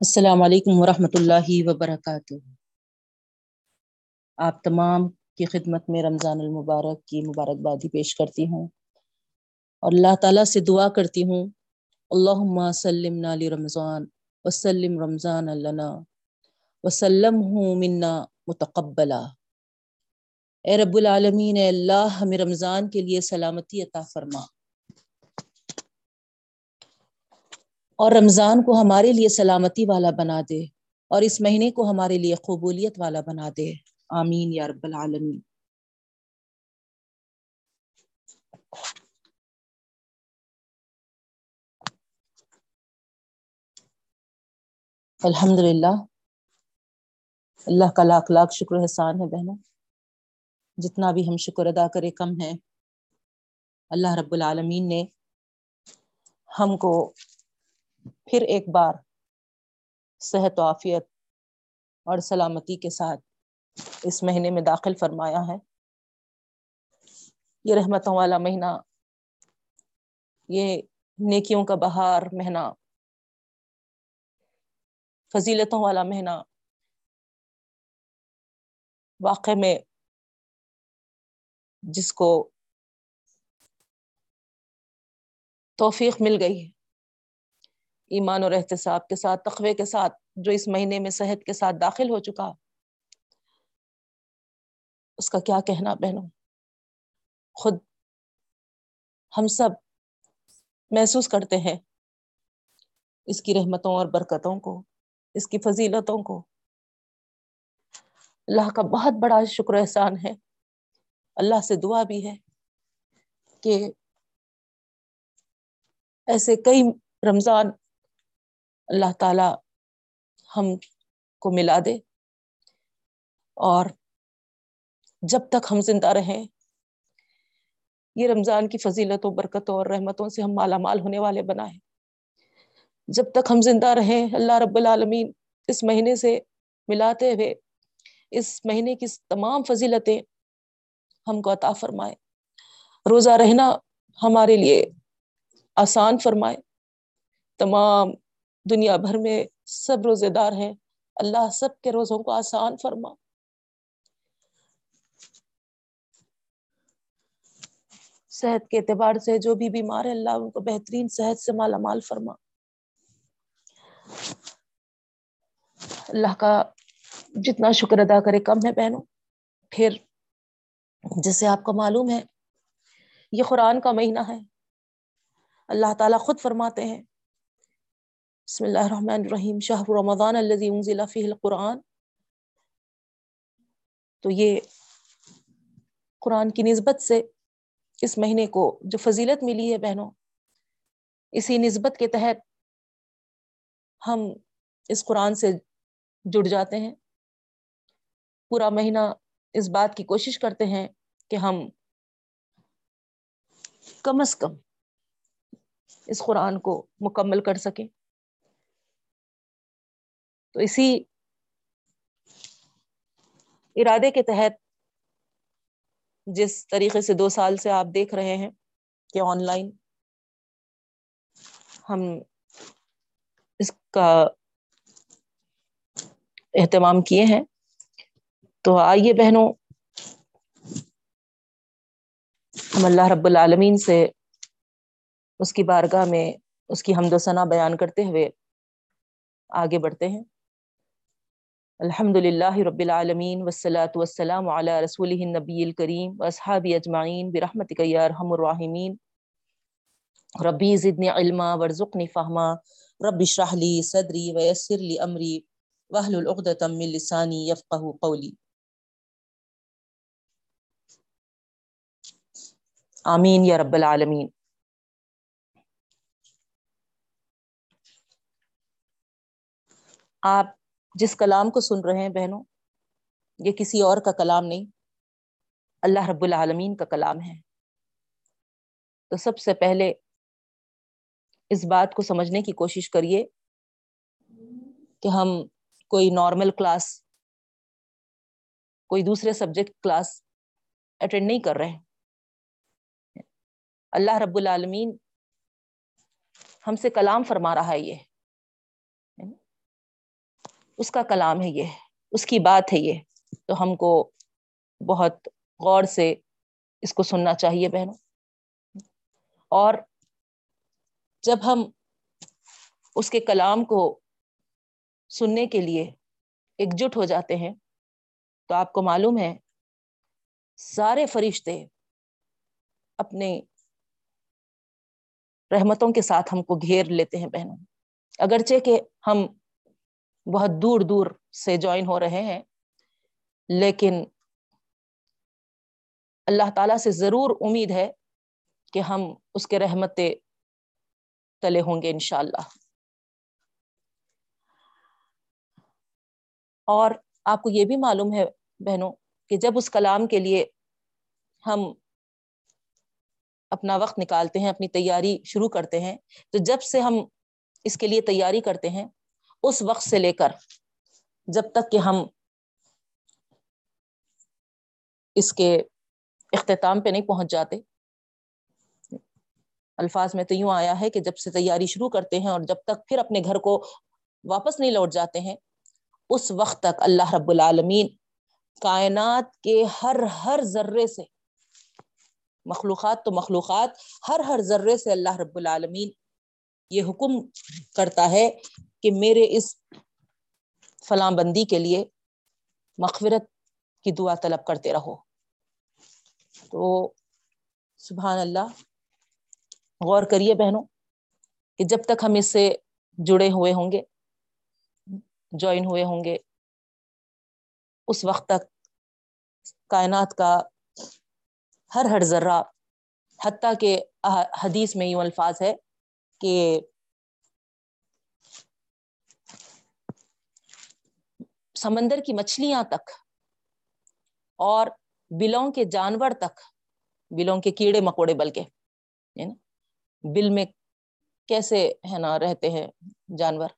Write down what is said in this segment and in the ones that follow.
السلام علیکم ورحمۃ اللہ وبرکاتہ۔ آپ تمام کی خدمت میں رمضان المبارک کی مبارکبادی پیش کرتی ہوں۔ اور اللہ تعالیٰ سے دعا کرتی ہوں اللہ سلم علی رمضان وسلم رمضان اللہ وسلم ہوں منا متقبلا۔ اے رب العالمین، اے اللہ، ہمیں رمضان کے لیے سلامتی عطا فرما۔ اور رمضان کو ہمارے لیے سلامتی والا بنا دے اور اس مہینے کو ہمارے لیے قبولیت والا بنا دے۔ آمین یا رب العالمین۔ الحمد للہ اللہ کا لاکھ لاکھ شکر احسان ہے بہنوں۔ جتنا بھی ہم شکر ادا کرے کم ہے۔ اللہ رب العالمین نے ہم کو پھر ایک بار صحت و عافیت اور سلامتی کے ساتھ اس مہینے میں داخل فرمایا ہے۔ یہ رحمتوں والا مہینہ، یہ نیکیوں کا بہار مہینہ، فضیلتوں والا مہینہ۔ واقع میں جس کو توفیق مل گئی ہے۔ ایمان اور احتساب کے ساتھ، تقوی کے ساتھ، جو اس مہینے میں صحت کے ساتھ داخل ہو چکا۔ اس کا کیا کہنا بہنوں؟ خود ہم سب محسوس کرتے ہیں اس کی رحمتوں اور برکتوں کو، اس کی فضیلتوں کو۔ اللہ کا بہت بڑا شکر احسان ہے۔ اللہ سے دعا بھی ہے کہ ایسے کئی رمضان اللہ تعالی ہم کو ملا دے اور جب تک ہم زندہ رہیں، یہ رمضان کی فضیلتوں، برکتوں اور رحمتوں سے ہم مالا مال ہونے والے بنائے جب تک ہم زندہ رہیں، اللہ رب العالمین اس مہینے سے ملاتے ہوئے، اس مہینے کی تمام فضیلتیں ہم کو عطا فرمائے۔ روزہ رہنا ہمارے لیے آسان فرمائے۔ تمام دنیا بھر میں سب روزے دار ہیں۔ اللہ سب کے روزوں کو آسان فرما۔ صحت کے اعتبار سے جو بھی بیمار ہے اللہ ان کو بہترین صحت سے مالا مال فرما۔ اللہ کا جتنا شکر ادا کرے کم ہے بہنوں۔ پھر جیسے آپ کو معلوم ہے، یہ قرآن کا مہینہ ہے۔ اللہ تعالیٰ خود فرماتے ہیں بسم اللہ الرحمن الرحیم شاہ رمضان الذي انزل فيه القرآن. تو یہ قرآن کی نسبت سے اس مہینے کو جو فضیلت ملی ہے بہنوں، اسی نسبت کے تحت ہم اس قرآن سے جڑ جاتے ہیں۔ پورا مہینہ اس بات کی کوشش کرتے ہیں کہ ہم کم از کم اس قرآن کو مکمل کر سکیں۔ تو اسی ارادے کے تحت جس طریقے سے دو سال سے آپ دیکھ رہے ہیں کہ آن لائن ہم اس کا اہتمام کیے ہیں، تو آئیے بہنوں، ہم اللہ رب العالمین سے اس کی بارگاہ میں اس کی حمد و ثنا بیان کرتے ہوئے آگے بڑھتے ہیں۔ الحمد للہ رب العالمین وسلاۃ والسلام علی رسول النبی الکریم وصحاب اجمعین برحمتک یا ارحم الراحمین. ربی زدنی علما ورزقنی فہما. رب اشرح لی صدری ویسر لی امری واحلل عقدۃ من لسانی یفقهوا قولی. آمین یا رب العالمین. آپ جس کلام کو سن رہے ہیں بہنوں، یہ کسی اور کا کلام نہیں، اللہ رب العالمین کا کلام ہے۔ تو سب سے پہلے اس بات کو سمجھنے کی کوشش کریے کہ ہم کوئی نارمل کلاس کوئی دوسرے سبجیکٹ کلاس اٹینڈ نہیں کر رہے۔ اللہ رب العالمین ہم سے کلام فرما رہا ہے یہ۔ اس کا کلام ہے یہ، اس کی بات ہے یہ۔ تو ہم کو بہت غور سے اس کو سننا چاہیے بہنوں۔ اور جب ہم اس کے کلام کو سننے کے لیے ایک جٹ ہو جاتے ہیں، تو آپ کو معلوم ہے، سارے فرشتے اپنے رحمتوں کے ساتھ ہم کو گھیر لیتے ہیں بہنوں۔ اگرچہ کہ ہم بہت دور دور سے جوائن ہو رہے ہیں، لیکن اللہ تعالی سے ضرور امید ہے کہ ہم اس کے رحمت تلے ہوں گے انشاءاللہ۔ اور آپ کو یہ بھی معلوم ہے بہنوں کہ جب اس کلام کے لیے ہم اپنا وقت نکالتے ہیں، اپنی تیاری شروع کرتے ہیں، تو جب سے ہم اس کے لیے تیاری کرتے ہیں اس وقت سے لے کر جب تک کہ ہم اس کے اختتام پہ نہیں پہنچ جاتے، الفاظ میں تو یوں آیا ہے کہ جب سے تیاری شروع کرتے ہیں اور جب تک پھر اپنے گھر کو واپس نہیں لوٹ جاتے ہیں، اس وقت تک اللہ رب العالمین کائنات کے ہر ہر ذرے سے، مخلوقات تو مخلوقات، ہر ہر ذرے سے اللہ رب العالمین یہ حکم کرتا ہے کہ میرے اس فلاں بندی کے لیے مغفرت کی دعا طلب کرتے رہو۔ تو سبحان اللہ، غور کریے بہنوں کہ جب تک ہم اس سے جڑے ہوئے ہوں گے، جوائن ہوئے ہوں گے، اس وقت تک کائنات کا ہر ہر ذرہ، حتیٰ کہ حدیث میں یوں الفاظ ہے کہ سمندر کی مچھلیاں تک اور بلوں کے جانور تک، بلوں کے کیڑے مکوڑے بلکہ بل میں کیسے، ہے نا، رہتے ہیں جانور؟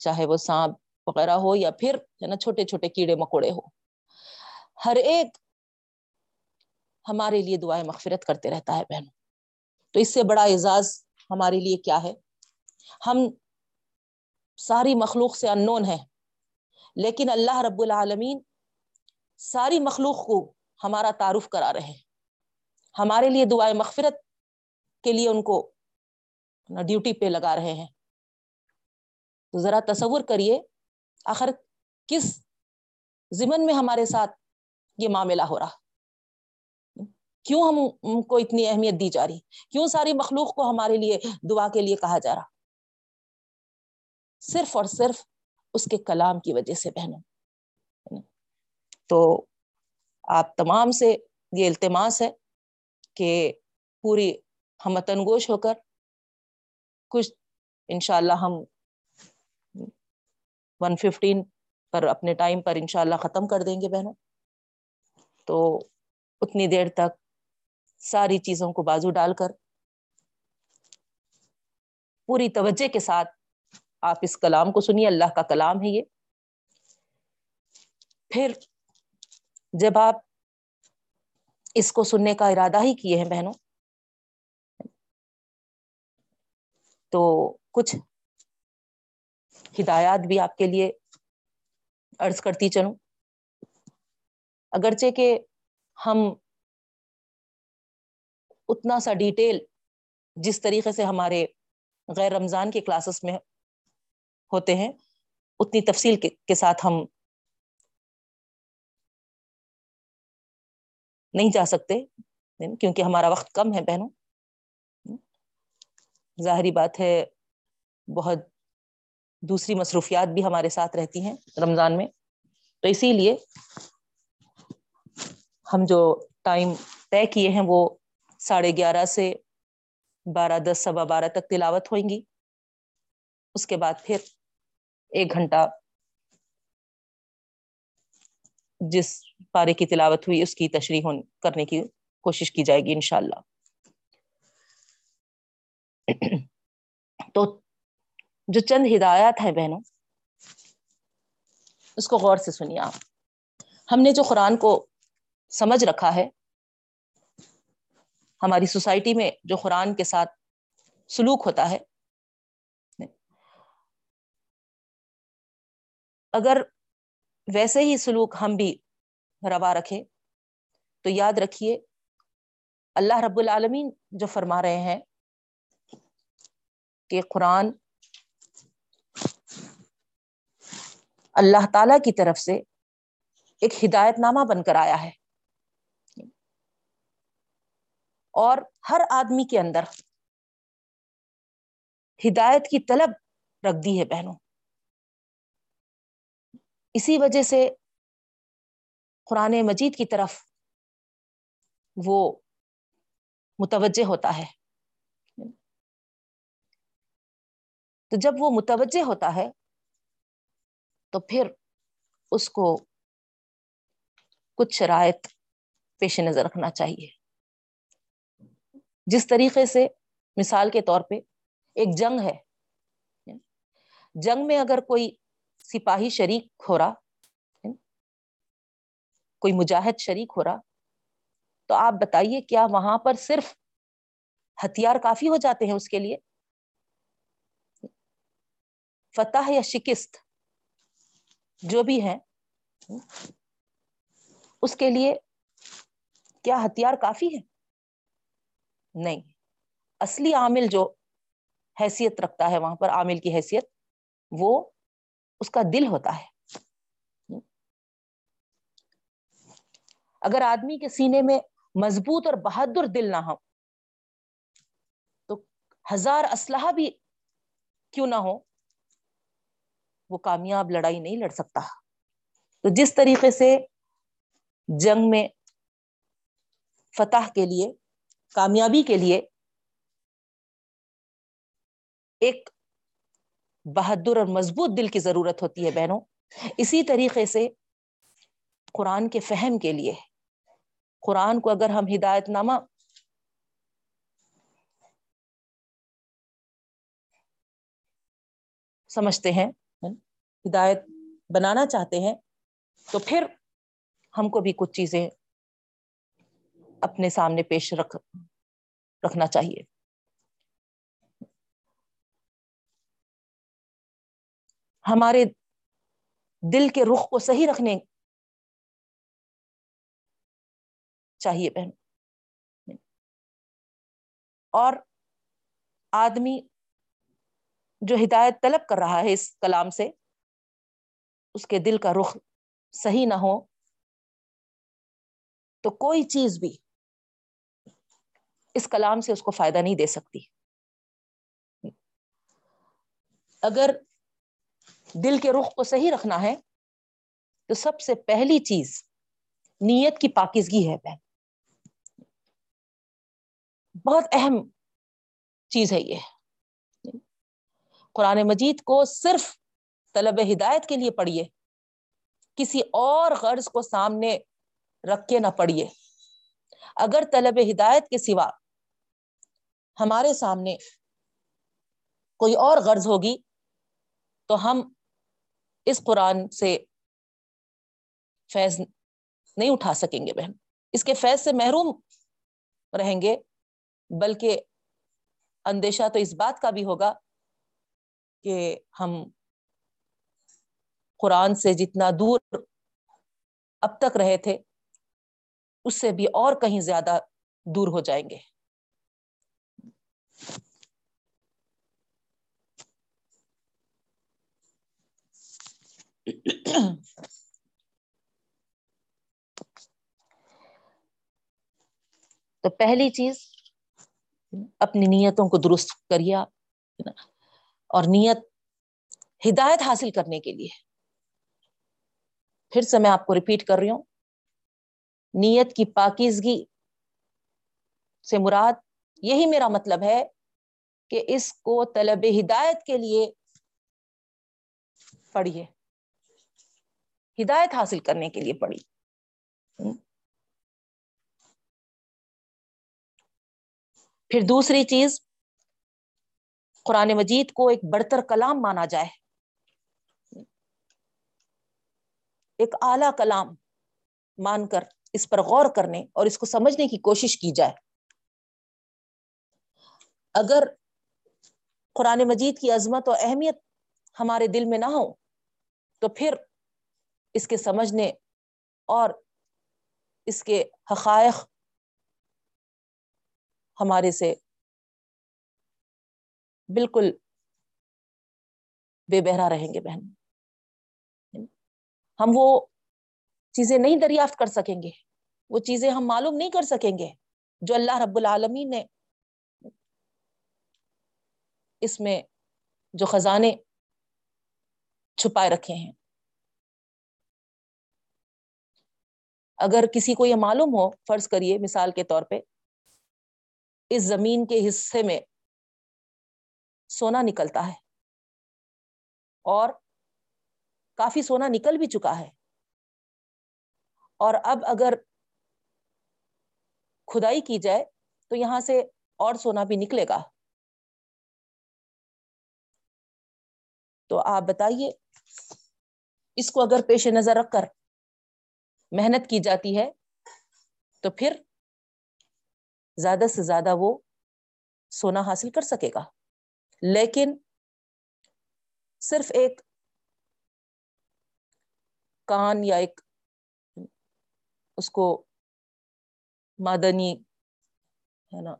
چاہے وہ سانپ وغیرہ ہو یا پھر، ہے نا، چھوٹے چھوٹے کیڑے مکوڑے ہو۔ ہر ایک ہمارے لیے دعائیں مغفرت کرتے رہتا ہے بہنوں۔ تو اس سے بڑا اعزاز ہمارے لیے کیا ہے؟ ہم ساری مخلوق سے انون ہے لیکن اللہ رب العالمین ساری مخلوق کو ہمارا تعارف کرا رہے ہیں۔ ہمارے لیے دعائیں مغفرت کے لیے ان کو ڈیوٹی پہ لگا رہے ہیں۔ تو ذرا تصور کریے، آخر کس ضمن میں ہمارے ساتھ یہ معاملہ ہو رہا؟ کیوں ہم کو اتنی اہمیت دی جا رہی؟ کیوں ساری مخلوق کو ہمارے لیے دعا کے لیے کہا جا رہا؟ صرف اور صرف اس کے کلام کی وجہ سے بہنوں تو آپ تمام سے یہ التماس ہے کہ پوری ہم تنگوش ہو کر کچھ انشاءاللہ ہم ون ففٹین پر اپنے ٹائم پر انشاءاللہ ختم کر دیں گے بہنوں۔ تو اتنی دیر تک ساری چیزوں کو بازو ڈال کر پوری توجہ کے ساتھ آپ اس کلام کو سنیے، اللہ کا کلام ہے یہ۔ پھر جب آپ اس کو سننے کا ارادہ ہی کیے ہیں بہنوں، تو کچھ ہدایات بھی آپ کے لیے عرض کرتی چلوں۔ اگرچہ کہ ہم اتنا سا ڈیٹیل جس طریقے سے ہمارے غیر رمضان کے کلاسز میں ہوتے ہیں، اتنی تفصیل کے ساتھ ہم نہیں جا سکتے، کیونکہ ہمارا وقت کم ہے بہنوں۔ ظاہری بات ہے، بہت دوسری مصروفیات بھی ہمارے ساتھ رہتی ہیں رمضان میں۔ تو اسی لیے ہم جو ٹائم طے کیے ہیں، وہ ساڑھے گیارہ سے بارہ دس، سوا بارہ تک تلاوت ہوئیں گی۔ اس کے بعد پھر ایک گھنٹہ جس پارے کی تلاوت ہوئی، اس کی تشریح کرنے کی کوشش کی جائے گی انشاءاللہ۔ تو جو چند ہدایات ہیں بہنوں، اس کو غور سے سنیے آپ۔ ہم نے جو قرآن کو سمجھ رکھا ہے، ہماری سوسائٹی میں جو قرآن کے ساتھ سلوک ہوتا ہے اگر ویسے ہی سلوک ہم بھی روا رکھے تو یاد رکھیے، اللہ رب العالمین جو فرما رہے ہیں کہ قرآن اللہ تعالی کی طرف سے ایک ہدایت نامہ بن کر آیا ہے۔ اور ہر آدمی کے اندر ہدایت کی طلب رکھ دی ہے بہنوں۔ اسی وجہ سے قرآن مجید کی طرف وہ متوجہ ہوتا ہے۔ تو جب وہ متوجہ ہوتا ہے، تو پھر اس کو کچھ شرائط پیش نظر رکھنا چاہیے۔ جس طریقے سے مثال کے طور پہ ایک جنگ ہے۔ جنگ میں اگر کوئی سپاہی شریک ہو رہا کوئی مجاہد شریک ہو رہا۔ تو آپ بتائیے کیا وہاں پر صرف ہتھیار کافی ہو جاتے ہیں اس کے لیے؟ فتح یا شکست، جو بھی ہے اس کے لیے کیا ہتھیار کافی ہے نہیں۔ اصلی عامل جو حیثیت رکھتا ہے وہاں پر، عامل کی حیثیت، وہ اس کا دل ہوتا ہے۔ اگر آدمی کے سینے میں مضبوط اور بہادر دل نہ ہو، تو ہزار اسلحہ بھی کیوں نہ ہو، وہ کامیاب لڑائی نہیں لڑ سکتا۔ تو جس طریقے سے جنگ میں فتح کے لیے، کامیابی کے لیے ایک بہادر اور مضبوط دل کی ضرورت ہوتی ہے بہنوں۔ اسی طریقے سے قرآن کے فہم کے لیے، قرآن کو اگر ہم ہدایت نامہ سمجھتے ہیں، ہدایت بنانا چاہتے ہیں، تو پھر ہم کو بھی کچھ چیزیں اپنے سامنے پیش رکھ، رکھنا چاہیے۔ ہمارے دل کے رخ کو صحیح رکھنے چاہیے بہن۔ اور آدمی جو ہدایت طلب کر رہا ہے اس کلام سے، اس کے دل کا رخ صحیح نہ ہو تو کوئی چیز بھی اس کلام سے اس کو فائدہ نہیں دے سکتی۔ اگر دل کے رخ کو صحیح رکھنا ہے، تو سب سے پہلی چیز نیت کی پاکیزگی ہے بہن۔ بہت اہم چیز ہے یہ۔ قرآن مجید کو صرف طلب ہدایت کے لیے پڑھیے، کسی اور غرض کو سامنے رکھ کے نہ پڑھیے۔ اگر طلب ہدایت کے سوا ہمارے سامنے کوئی اور غرض ہوگی، تو ہم اس قرآن سے فیض نہیں اٹھا سکیں گے بہن۔ اس کے فیض سے محروم رہیں گے، بلکہ اندیشہ تو اس بات کا بھی ہوگا کہ ہم قرآن سے جتنا دور اب تک رہے تھے، اس سے بھی اور کہیں زیادہ دور ہو جائیں گے۔ تو پہلی چیز، اپنی نیتوں کو درست کریے اور نیت ہدایت حاصل کرنے کے لیے۔ پھر سے میں آپ کو ریپیٹ کر رہی ہوں۔ نیت کی پاکیزگی سے مراد یہی میرا مطلب ہے کہ اس کو طلب ہدایت کے لیے پڑھیے۔ ہدایت حاصل کرنے کے لیے پڑھی پھر دوسری چیز، قرآن مجید کو ایک بڑھتر کلام مانا جائے۔ ایک اعلی کلام مان کر اس پر غور کرنے اور اس کو سمجھنے کی کوشش کی جائے۔ اگر قرآن مجید کی عظمت و اہمیت ہمارے دل میں نہ ہو، تو پھر اس کے سمجھنے اور اس کے حقائق ہمارے سے بالکل بے بہرا رہیں گے بہن۔ ہم وہ چیزیں نہیں دریافت کر سکیں گے۔ وہ چیزیں ہم معلوم نہیں کر سکیں گے جو اللہ رب العالمین نے اس میں جو خزانے چھپائے رکھے ہیں۔ اگر کسی کو یہ معلوم ہو، فرض کریے مثال کے طور پہ، اس زمین کے حصے میں سونا نکلتا ہے اور کافی سونا نکل بھی چکا ہے۔ اور اب اگر کھدائی کی جائے تو یہاں سے اور سونا بھی نکلے گا۔ تو آپ بتائیے، اس کو اگر پیش نظر رکھ کر محنت کی جاتی ہے، تو پھر زیادہ سے زیادہ وہ سونا حاصل کر سکے گا۔ لیکن صرف ایک کان یا ایک اس کو مادنی ہے نا،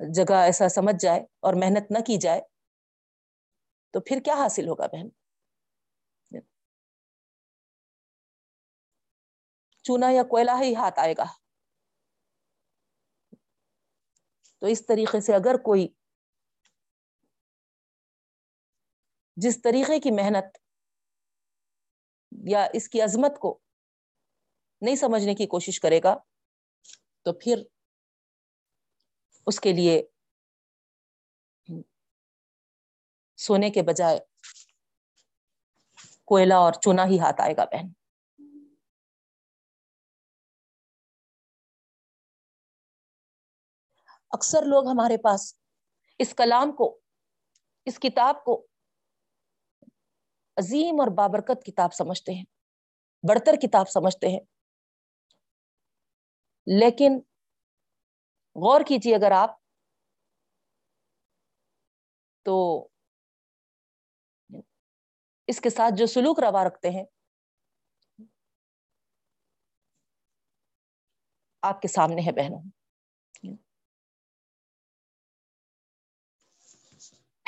جگہ ایسا سمجھ جائے اور محنت نہ کی جائے، تو پھر کیا حاصل ہوگا بہن؟ چونا یا کوئلہ ہی ہاتھ آئے گا۔ تو اس طریقے سے اگر کوئی جس طریقے کی محنت یا اس کی عظمت کو نہیں سمجھنے کی کوشش کرے گا، تو پھر اس کے لیے سونے کے بجائے کوئلہ اور چونا ہی ہاتھ آئے گا بہن۔ اکثر لوگ ہمارے پاس اس کلام کو، اس کتاب کو عظیم اور بابرکت کتاب سمجھتے ہیں، بڑھتر کتاب سمجھتے ہیں۔ لیکن غور کیجیے اگر آپ تو اس کے ساتھ جو سلوک روا رکھتے ہیں، آپ کے سامنے ہے بہنوں۔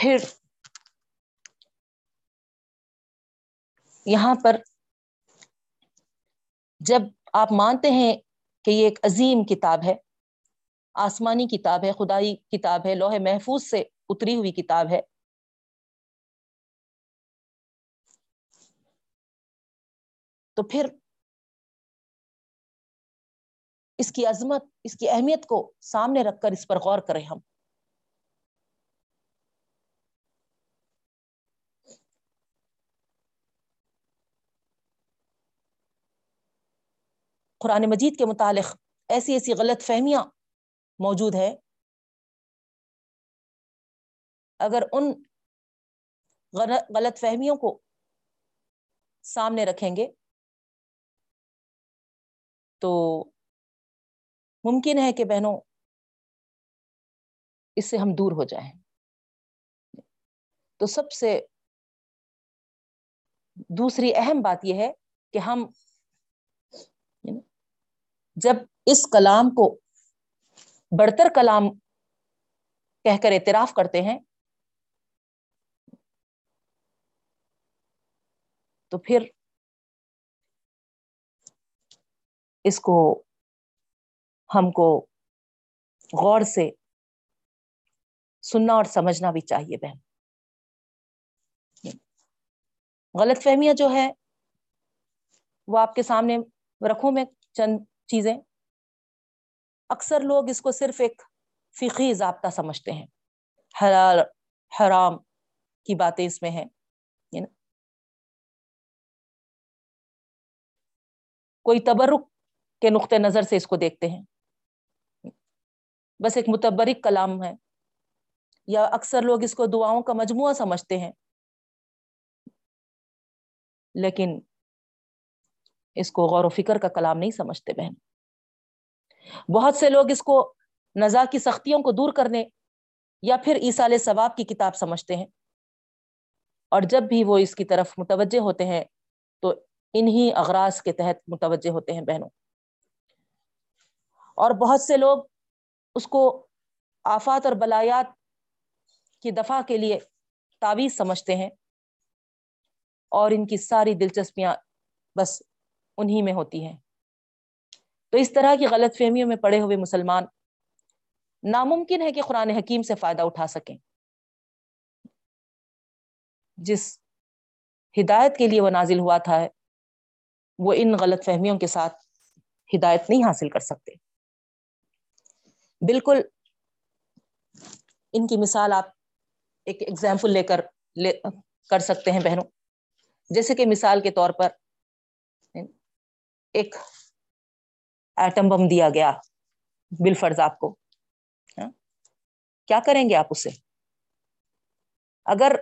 پھر یہاں پر جب آپ مانتے ہیں کہ یہ ایک عظیم کتاب ہے، آسمانی کتاب ہے، خدائی کتاب ہے، لوہے محفوظ سے اتری ہوئی کتاب ہے، تو پھر اس کی عظمت، اس کی اہمیت کو سامنے رکھ کر اس پر غور کریں ہم۔ قرآن مجید کے متعلق ایسی ایسی غلط فہمیاں موجود ہے اگر ان غلط فہمیوں کو سامنے رکھیں گے تو ممکن ہے کہ بہنوں اس سے ہم دور ہو جائیں۔ تو سب سے دوسری اہم بات یہ ہے کہ ہم جب اس کلام کو بڑھتر کلام کہہ کر اعتراف کرتے ہیں، تو پھر اس کو ہم کو غور سے سننا اور سمجھنا بھی چاہیے بہن۔ غلط فہمیاں جو ہے وہ آپ کے سامنے رکھوں میں چند چیزیں۔ اکثر لوگ اس کو صرف ایک فقی ضابطہ سمجھتے ہیں۔ حلال، حرام کی باتیں اس میں ہیں کوئی تبرک کے نقطۂ نظر سے اس کو دیکھتے ہیں۔ بس ایک متبرک کلام ہے۔ یا اکثر لوگ اس کو دعاؤں کا مجموعہ سمجھتے ہیں۔ لیکن اس کو غور و فکر کا کلام نہیں سمجھتے بہن۔ بہت سے لوگ اس کو نزا کی سختیوں کو دور کرنے یا پھر عیسال ثواب کی کتاب سمجھتے ہیں۔ اور جب بھی وہ اس کی طرف متوجہ ہوتے ہیں تو انہی اغراض کے تحت متوجہ ہوتے ہیں بہنوں۔ اور بہت سے لوگ اس کو آفات اور بلایات کی دفاع کے لیے تعویذ سمجھتے ہیں اور ان کی ساری دلچسپیاں بس انہی میں ہوتی ہیں۔ تو اس طرح کی غلط فہمیوں میں پڑے ہوئے مسلمان ناممکن ہے کہ قرآن حکیم سے فائدہ اٹھا سکیں۔ جس ہدایت کے لیے وہ نازل ہوا تھا، وہ ان غلط فہمیوں کے ساتھ ہدایت نہیں حاصل کر سکتے۔ بالکل ان کی مثال آپ ایک ایگزامپل لے کر لے کر سکتے ہیں بہنوں۔ جیسے کہ مثال کے طور پر ایک ایٹم بم دیا گیا بل فرض آپ کو۔ ہاں؟ کیا کریں گے آپ اسے؟ اگر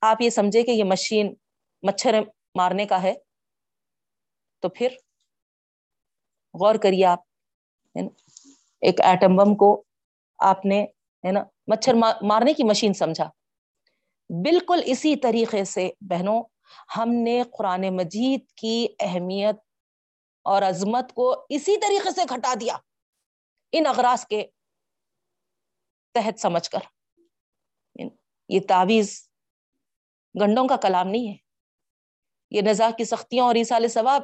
آپ یہ سمجھے کہ یہ مشین مچھر مارنے کا ہے، تو پھر غور کریے آپ ایک ایٹم بم کو آپ نے، ہے نا، مچھر مارنے کی مشین سمجھا۔ بالکل اسی طریقے سے بہنوں، ہم نے قرآن مجید کی اہمیت اور عظمت کو اسی طریقے سے گھٹا دیا ان اغراض کے تحت سمجھ کر۔ یہ تعویذ گنڈوں کا کلام نہیں ہے۔ یہ نزا کی سختیاں اور ایسال ثواب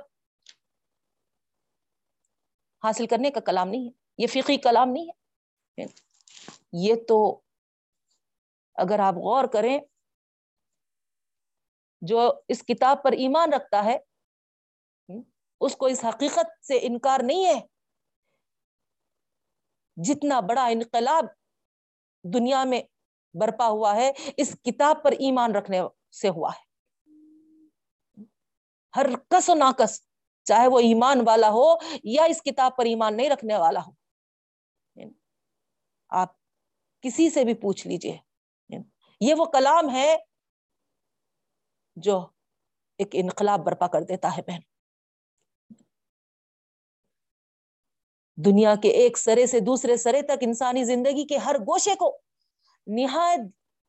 حاصل کرنے کا کلام نہیں ہے۔ یہ فقی کلام نہیں ہے۔ یہ تو اگر آپ غور کریں، جو اس کتاب پر ایمان رکھتا ہے اس کو اس حقیقت سے انکار نہیں ہے جتنا بڑا انقلاب دنیا میں برپا ہوا ہے، اس کتاب پر ایمان رکھنے سے ہوا ہے۔ ہر کس و ناکس، چاہے وہ ایمان والا ہو یا اس کتاب پر ایمان نہیں رکھنے والا ہو۔ آپ کسی سے بھی پوچھ لیجیے۔ یہ وہ کلام ہے جو ایک انقلاب برپا کر دیتا ہے، بہن۔ دنیا کے ایک سرے سے دوسرے سرے تک انسانی زندگی کے ہر گوشے کو نہایت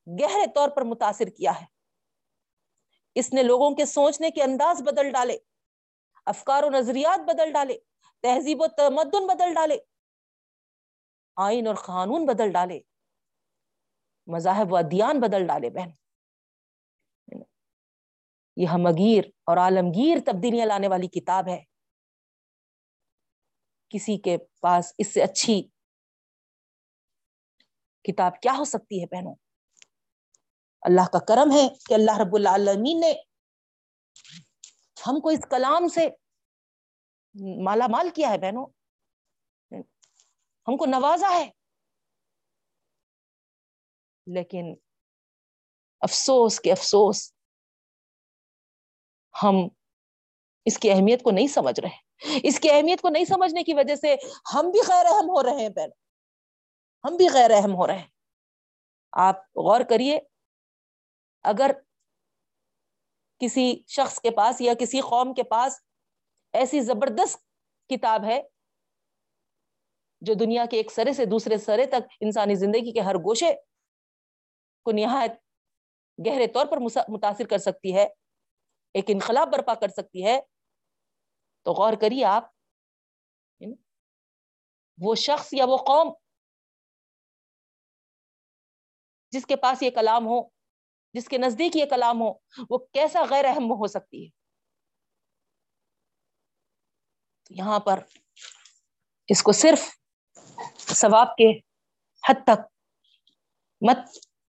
گہرے طور پر متاثر کیا ہے۔ اس نے لوگوں کے سوچنے کے انداز بدل ڈالے، افکار و نظریات بدل ڈالے، تہذیب و تمدن بدل ڈالے، آئین اور قانون بدل ڈالے، مذاہب و ادیان بدل ڈالے۔ بہن، یہ ہمگیر اور عالمگیر تبدیلیاں لانے والی کتاب ہے۔ کسی کے پاس اس سے اچھی کتاب کیا ہو سکتی ہے بہنوں؟ اللہ کا کرم ہے کہ اللہ رب العالمین نے ہم کو اس کلام سے مالا مال کیا ہے بہنوں؟ ہم کو نوازا ہے۔ لیکن افسوس کے افسوس ہم اس کی اہمیت کو نہیں سمجھ رہے۔ اس کی اہمیت کو نہیں سمجھنے کی وجہ سے ہم بھی غیر اہم ہو رہے ہیں بہن۔ ہم بھی غیر اہم ہو رہے ہیں۔ آپ غور کریے، اگر کسی شخص کے پاس یا کسی قوم کے پاس ایسی زبردست کتاب ہے جو دنیا کے ایک سرے سے دوسرے سرے تک انسانی زندگی کے ہر گوشے کو نہایت گہرے طور پر متاثر کر سکتی ہے، ایک انقلاب برپا کر سکتی ہے تو غور کریے آپ وہ شخص یا وہ قوم جس کے پاس یہ کلام ہو، جس کے نزدیک یہ کلام ہو، وہ کیسا غیر اہم ہو سکتی ہے؟ یہاں پر اس کو صرف ثواب کے حد تک مت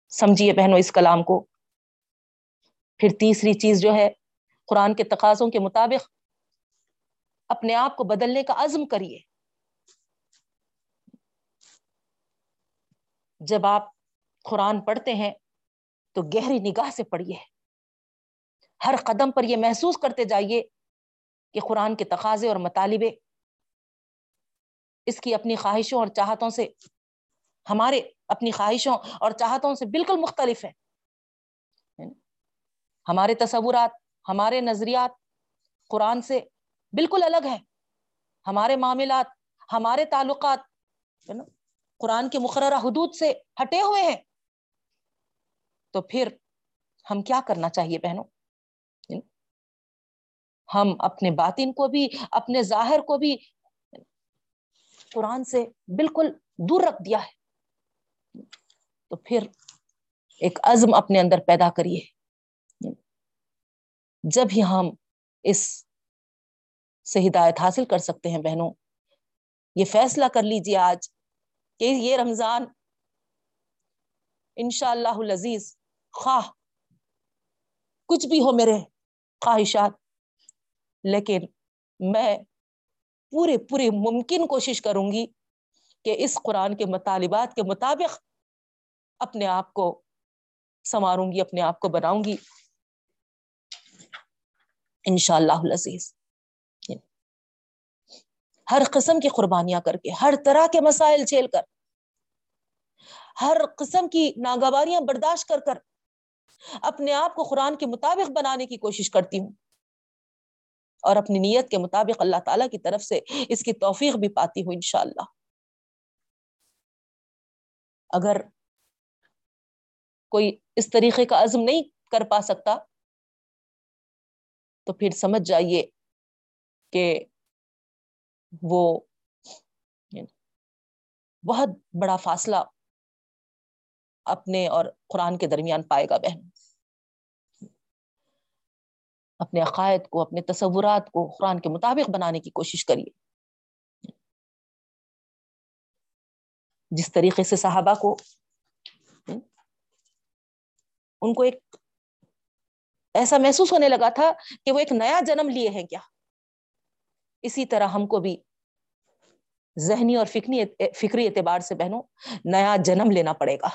سمجھیے بہنوں اس کلام کو۔ پھر تیسری چیز جو ہے، قرآن کے تقاضوں کے مطابق اپنے آپ کو بدلنے کا عزم کریے۔ جب آپ قرآن پڑھتے ہیں تو گہری نگاہ سے پڑھیے۔ ہر قدم پر یہ محسوس کرتے جائیے کہ قرآن کے تقاضے اور مطالبے اس کی اپنی خواہشوں اور چاہتوں سے ہمارے اپنی خواہشوں اور چاہتوں سے بالکل مختلف ہے ہمارے تصورات، ہمارے نظریات قرآن سے بالکل الگ ہیں ہمارے معاملات، ہمارے تعلقات قرآن کے مقررہ حدود سے ہٹے ہوئے ہیں۔ تو پھر ہم کیا کرنا چاہیے بہنوں؟ ہم اپنے باطن کو بھی، اپنے ظاہر کو بھی قرآن سے بالکل دور رکھ دیا ہے۔ تو پھر ایک عزم اپنے اندر پیدا کریے۔ جب ہی ہم اس سے ہدایت حاصل کر سکتے ہیں بہنوں۔ یہ فیصلہ کر لیجیے آج کہ یہ رمضان انشاء اللہ عزیز خواہ کچھ بھی ہو میرے خواہشات، لیکن میں پورے پوری ممکن کوشش کروں گی کہ اس قرآن کے مطالبات کے مطابق اپنے آپ کو سنواروں گی، اپنے آپ کو بناؤں گی۔ انشاء اللہ عزیز ہر قسم کی قربانیاں کر کے، ہر طرح کے مسائل جھیل کر، ہر قسم کی ناگواریاں برداشت کر کر اپنے آپ کو قرآن کے مطابق بنانے کی کوشش کرتی ہوں۔ اور اپنی نیت کے مطابق اللہ تعالی کی طرف سے اس کی توفیق بھی پاتی ہوں انشاءاللہ۔ اگر کوئی اس طریقے کا عزم نہیں کر پا سکتا، تو پھر سمجھ جائیے کہ وہ یعنی بہت بڑا فاصلہ اپنے اور قرآن کے درمیان پائے گا بہن۔ اپنے عقائد کو، اپنے تصورات کو قرآن کے مطابق بنانے کی کوشش کریے۔ جس طریقے سے صحابہ کو، ان کو ایک ایسا محسوس ہونے لگا تھا کہ وہ ایک نیا جنم لیے ہیں کیا؟ اسی طرح ہم کو بھی ذہنی اور فکری فکری اعتبار سے بہنوں نیا جنم لینا پڑے گا۔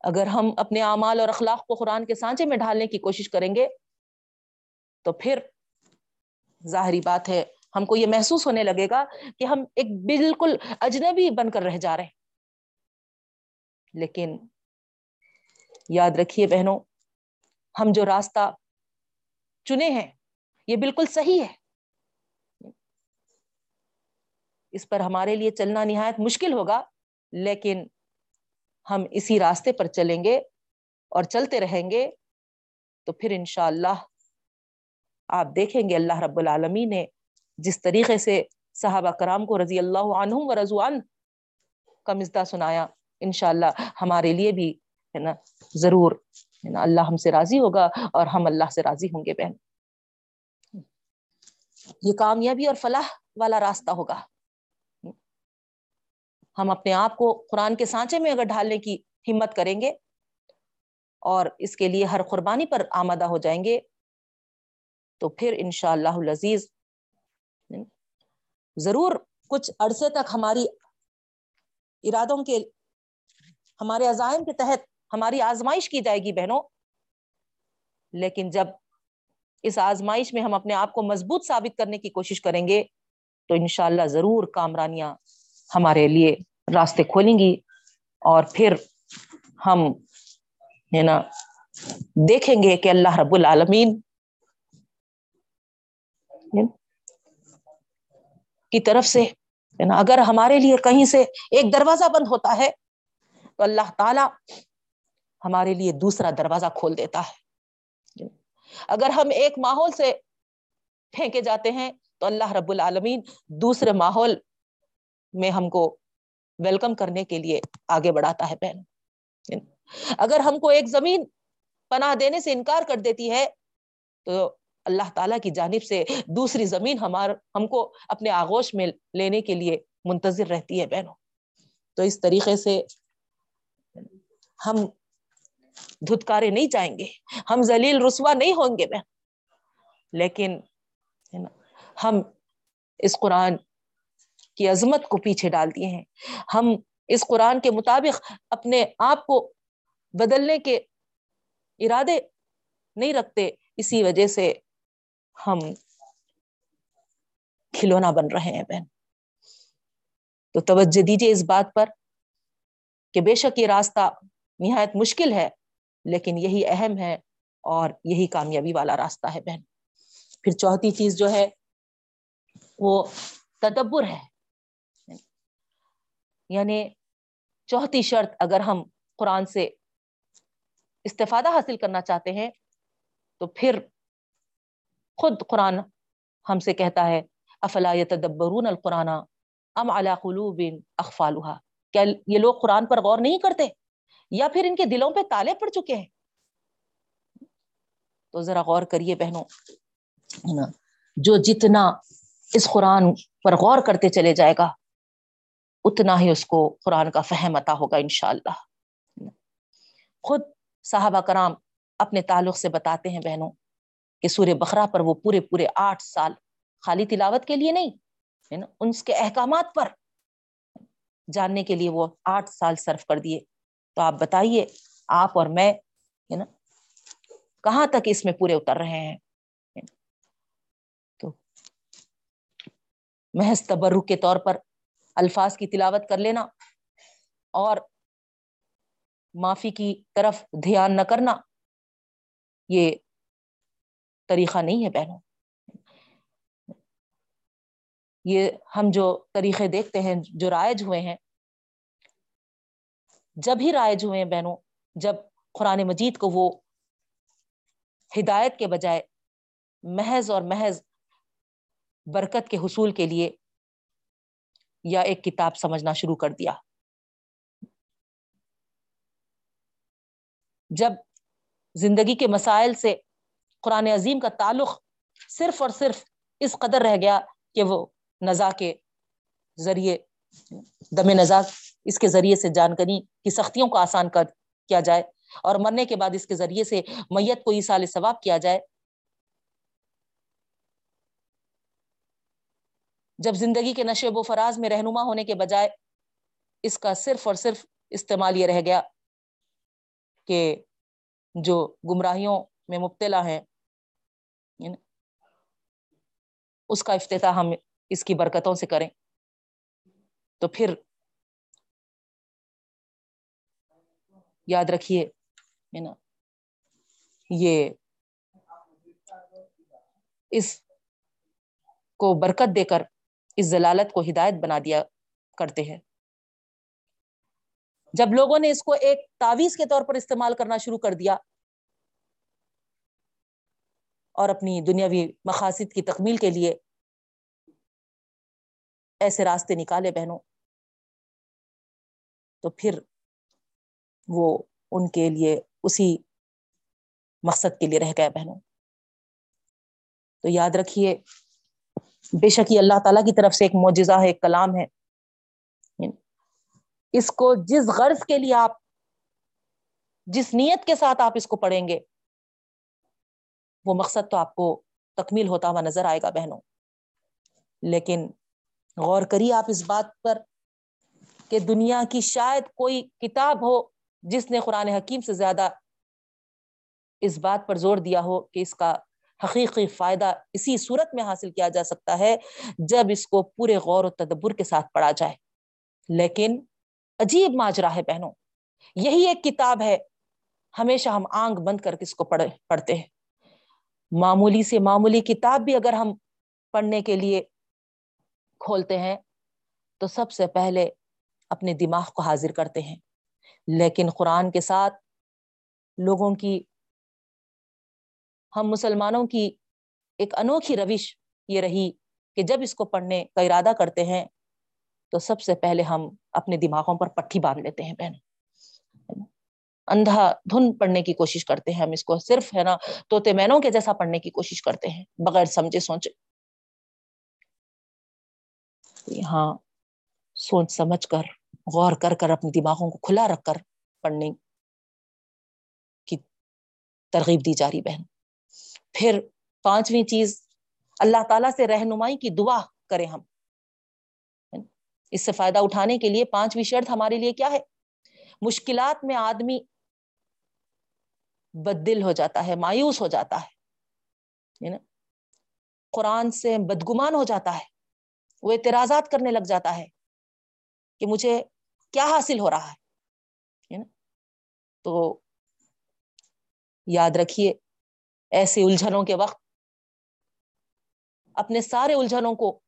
اگر ہم اپنے اعمال اور اخلاق کو قرآن کے سانچے میں ڈھالنے کی کوشش کریں گے، تو پھر ظاہری بات ہے، ہم کو یہ محسوس ہونے لگے گا کہ ہم ایک بالکل اجنبی بن کر رہ جا رہے ہیں۔ لیکن یاد رکھیے بہنوں، ہم جو راستہ چنے ہیں۔ یہ بالکل صحیح ہے۔ اس پر ہمارے لیے چلنا نہایت مشکل ہوگا، لیکن ہم اسی راستے پر چلیں گے اور چلتے رہیں گے۔ تو پھر انشاءاللہ اللہ آپ دیکھیں گے اللہ رب العالمین نے جس طریقے سے صحابہ کرام کو رضی اللہ عنہم و رضوان کا مزدہ سنایا، انشاءاللہ ہمارے لیے بھی ہے نا، ضرور اللہ ہم سے راضی ہوگا اور ہم اللہ سے راضی ہوں گے بہن۔ یہ کامیابی اور فلاح والا راستہ ہوگا۔ ہم اپنے آپ کو قرآن کے سانچے میں اگر ڈھالنے کی ہمت کریں گے اور اس کے لیے ہر قربانی پر آمدہ ہو جائیں گے، تو پھر انشاءاللہ اللہ عزیز ضرور کچھ عرصے تک ہماری ارادوں کے، ہمارے عزائم کے تحت ہماری آزمائش کی جائے گی بہنوں۔ لیکن جب اس آزمائش میں ہم اپنے آپ کو مضبوط ثابت کرنے کی کوشش کریں گے، تو انشاءاللہ ضرور کامرانیاں ہمارے لیے راستے کھولیں گی۔ اور پھر ہم، ہے نا، دیکھیں گے کہ اللہ رب العالمین کی طرف سے اگر ہمارے لیے کہیں سے ایک دروازہ بند ہوتا ہے، تو اللہ تعالی ہمارے لیے دوسرا دروازہ کھول دیتا ہے۔ اگر ہم ایک ماحول سے پھینکے جاتے ہیں تو اللہ رب العالمین دوسرے ماحول میں ہم کو ویلکم کرنے کے لیے آگے بڑھاتا ہے بہن۔ اگر ہم کو ایک زمین پناہ دینے سے انکار کر دیتی ہے تو اللہ تعالیٰ کی جانب سے دوسری زمین ہمار ہم کو اپنے آغوش میں لینے کے لیے منتظر رہتی ہے بہنوں۔ تو اس طریقے سے ہم دھتکارے نہیں جائیں گے۔ ہم ذلیل رسوا نہیں ہوں گے بہن لیکن ہم اس قرآن کی عظمت کو پیچھے ڈال دیے ہیں۔ ہم اس قرآن کے مطابق اپنے آپ کو بدلنے کے ارادے نہیں رکھتے، اسی وجہ سے ہم کھلونا بن رہے ہیں بہن۔ تو توجہ دیجیے اس بات پر کہ بے شک یہ راستہ نہایت مشکل ہے۔ لیکن یہی اہم ہے اور یہی کامیابی والا راستہ ہے بہن۔ پھر چوتھی چیز جو ہے، وہ تدبر ہے۔ یعنی چوتھی شرط اگر ہم قرآن سے استفادہ حاصل کرنا چاہتے ہیں، تو پھر خود قرآن ہم سے کہتا ہے، افلا يتدبرون القرآن ام على قلوب اخفالها کیا یہ لوگ قرآن پر غور نہیں کرتے؟ یا پھر ان کے دلوں پہ تالے پڑ چکے ہیں؟ تو ذرا غور کریے بہنوں جو جتنا اس قرآن پر غور کرتے چلے جائے گا، اتنا ہی اس کو قرآن کا فہم عطا ہوگا انشاءاللہ۔ خود صحابہ کرام اپنے تعلق سے بتاتے ہیں بہنوں کہ سورہ بقرہ پر وہ پورے پورے آٹھ سال خالی تلاوت کے لیے نہیں، ہے نا؟ ان کے احکامات پر۔ جاننے کے لیے وہ آٹھ سال صرف کر دیے۔ تو آپ بتائیے، آپ اور میں، ہے نا، کہاں تک اس میں پورے اتر رہے ہیں؟ تو محض تبرک کے طور پر الفاظ کی تلاوت کر لینا اور معافی کی طرف دھیان نہ کرنا، یہ طریقہ نہیں ہے بہنوں۔ یہ ہم جو طریقے دیکھتے ہیں، جو رائج ہوئے ہیں جب ہی رائج ہوئے ہیں بہنوں، جب قرآن مجید کو وہ ہدایت کے بجائے محض اور محض برکت کے حصول کے لیے یا ایک کتاب سمجھنا شروع کر دیا۔ جب زندگی کے مسائل سے قرآن عظیم کا تعلق صرف اور صرف اس قدر رہ گیا کہ وہ نزا کے ذریعے دم نزا اس کے ذریعے سے جانکاری کی سختیوں کو آسان کر کیا جائے اور مرنے کے بعد اس کے ذریعے سے میت کو ایسال ثواب کیا جائے۔ جب زندگی کے نشے و فراز میں رہنما ہونے کے بجائے اس کا صرف اور صرف استعمال یہ رہ گیا کہ جو گمراہیوں میں مبتلا ہے اس کا افتتاح ہم اس کی برکتوں سے کریں۔ تو پھر یاد رکھیے نا، یہ اس کو برکت دے کر، اس ضلالت کو ہدایت بنا دیا کرتے ہیں۔ جب لوگوں نے اس کو ایک تعویذ کے طور پر استعمال کرنا شروع کر دیا اور اپنی دنیاوی مقاصد کی تکمیل کے لیے ایسے راستے نکالے بہنوں تو پھر وہ ان کے لیے اسی مقصد کے لیے رہ گیا بہنوں۔ تو یاد رکھیے، بے شک یہ اللہ تعالیٰ کی طرف سے ایک معجزہ ہے ایک کلام ہے۔ اس کو جس غرض کے لیے آپ، جس نیت کے ساتھ آپ اس کو پڑھیں گے، وہ مقصد تو آپ کو تکمیل ہوتا ہوا نظر آئے گا بہنوں۔ لیکن غور کریے، آپ اس بات پر کہ دنیا کی شاید کوئی کتاب ہو جس نے قرآن حکیم سے زیادہ اس بات پر زور دیا ہو کہ اس کا حقیقی فائدہ اسی صورت میں حاصل کیا جا سکتا ہے جب اس کو پورے غور و تدبر کے ساتھ پڑھا جائے۔ لیکن عجیب ماجرا ہے بہنوں، یہی ایک کتاب ہے، ہمیشہ ہم آنکھ بند کر کے اس کو پڑھ پڑھتے ہیں۔ معمولی سے معمولی کتاب بھی اگر ہم پڑھنے کے لیے کھولتے ہیں تو سب سے پہلے اپنے دماغ کو حاضر کرتے ہیں۔ لیکن قرآن کے ساتھ لوگوں کی، ہم مسلمانوں کی ایک انوکھی روش یہ رہی کہ جب اس کو پڑھنے کا ارادہ کرتے ہیں تو سب سے پہلے ہم اپنے دماغوں پر پٹھی باندھ لیتے ہیں بہن اندھا دھن پڑھنے کی کوشش کرتے ہیں۔ ہم اس کو صرف، ہے نا توتے مینوں کے جیسا پڑھنے کی کوشش کرتے ہیں، بغیر سمجھے سوچے۔ یہاں سوچ سمجھ کر غور کر کر اپنے دماغوں کو کھلا رکھ کر پڑھنے کی ترغیب دی جا رہی بہن۔ پھر پانچویں چیز، اللہ تعالیٰ سے رہنمائی کی دعا کریں ہم۔ اس سے فائدہ اٹھانے کے لیے پانچویں شرط ہمارے لیے کیا ہے؟ مشکلات میں آدمی بد دل ہو جاتا ہے، مایوس ہو جاتا ہے قرآن سے بدگمان ہو جاتا ہے، وہ اعتراضات کرنے لگ جاتا ہے۔ کہ مجھے کیا حاصل ہو رہا ہے تو یاد رکھیے، ایسے الجھنوں کے وقت اپنے سارے الجھنوں کو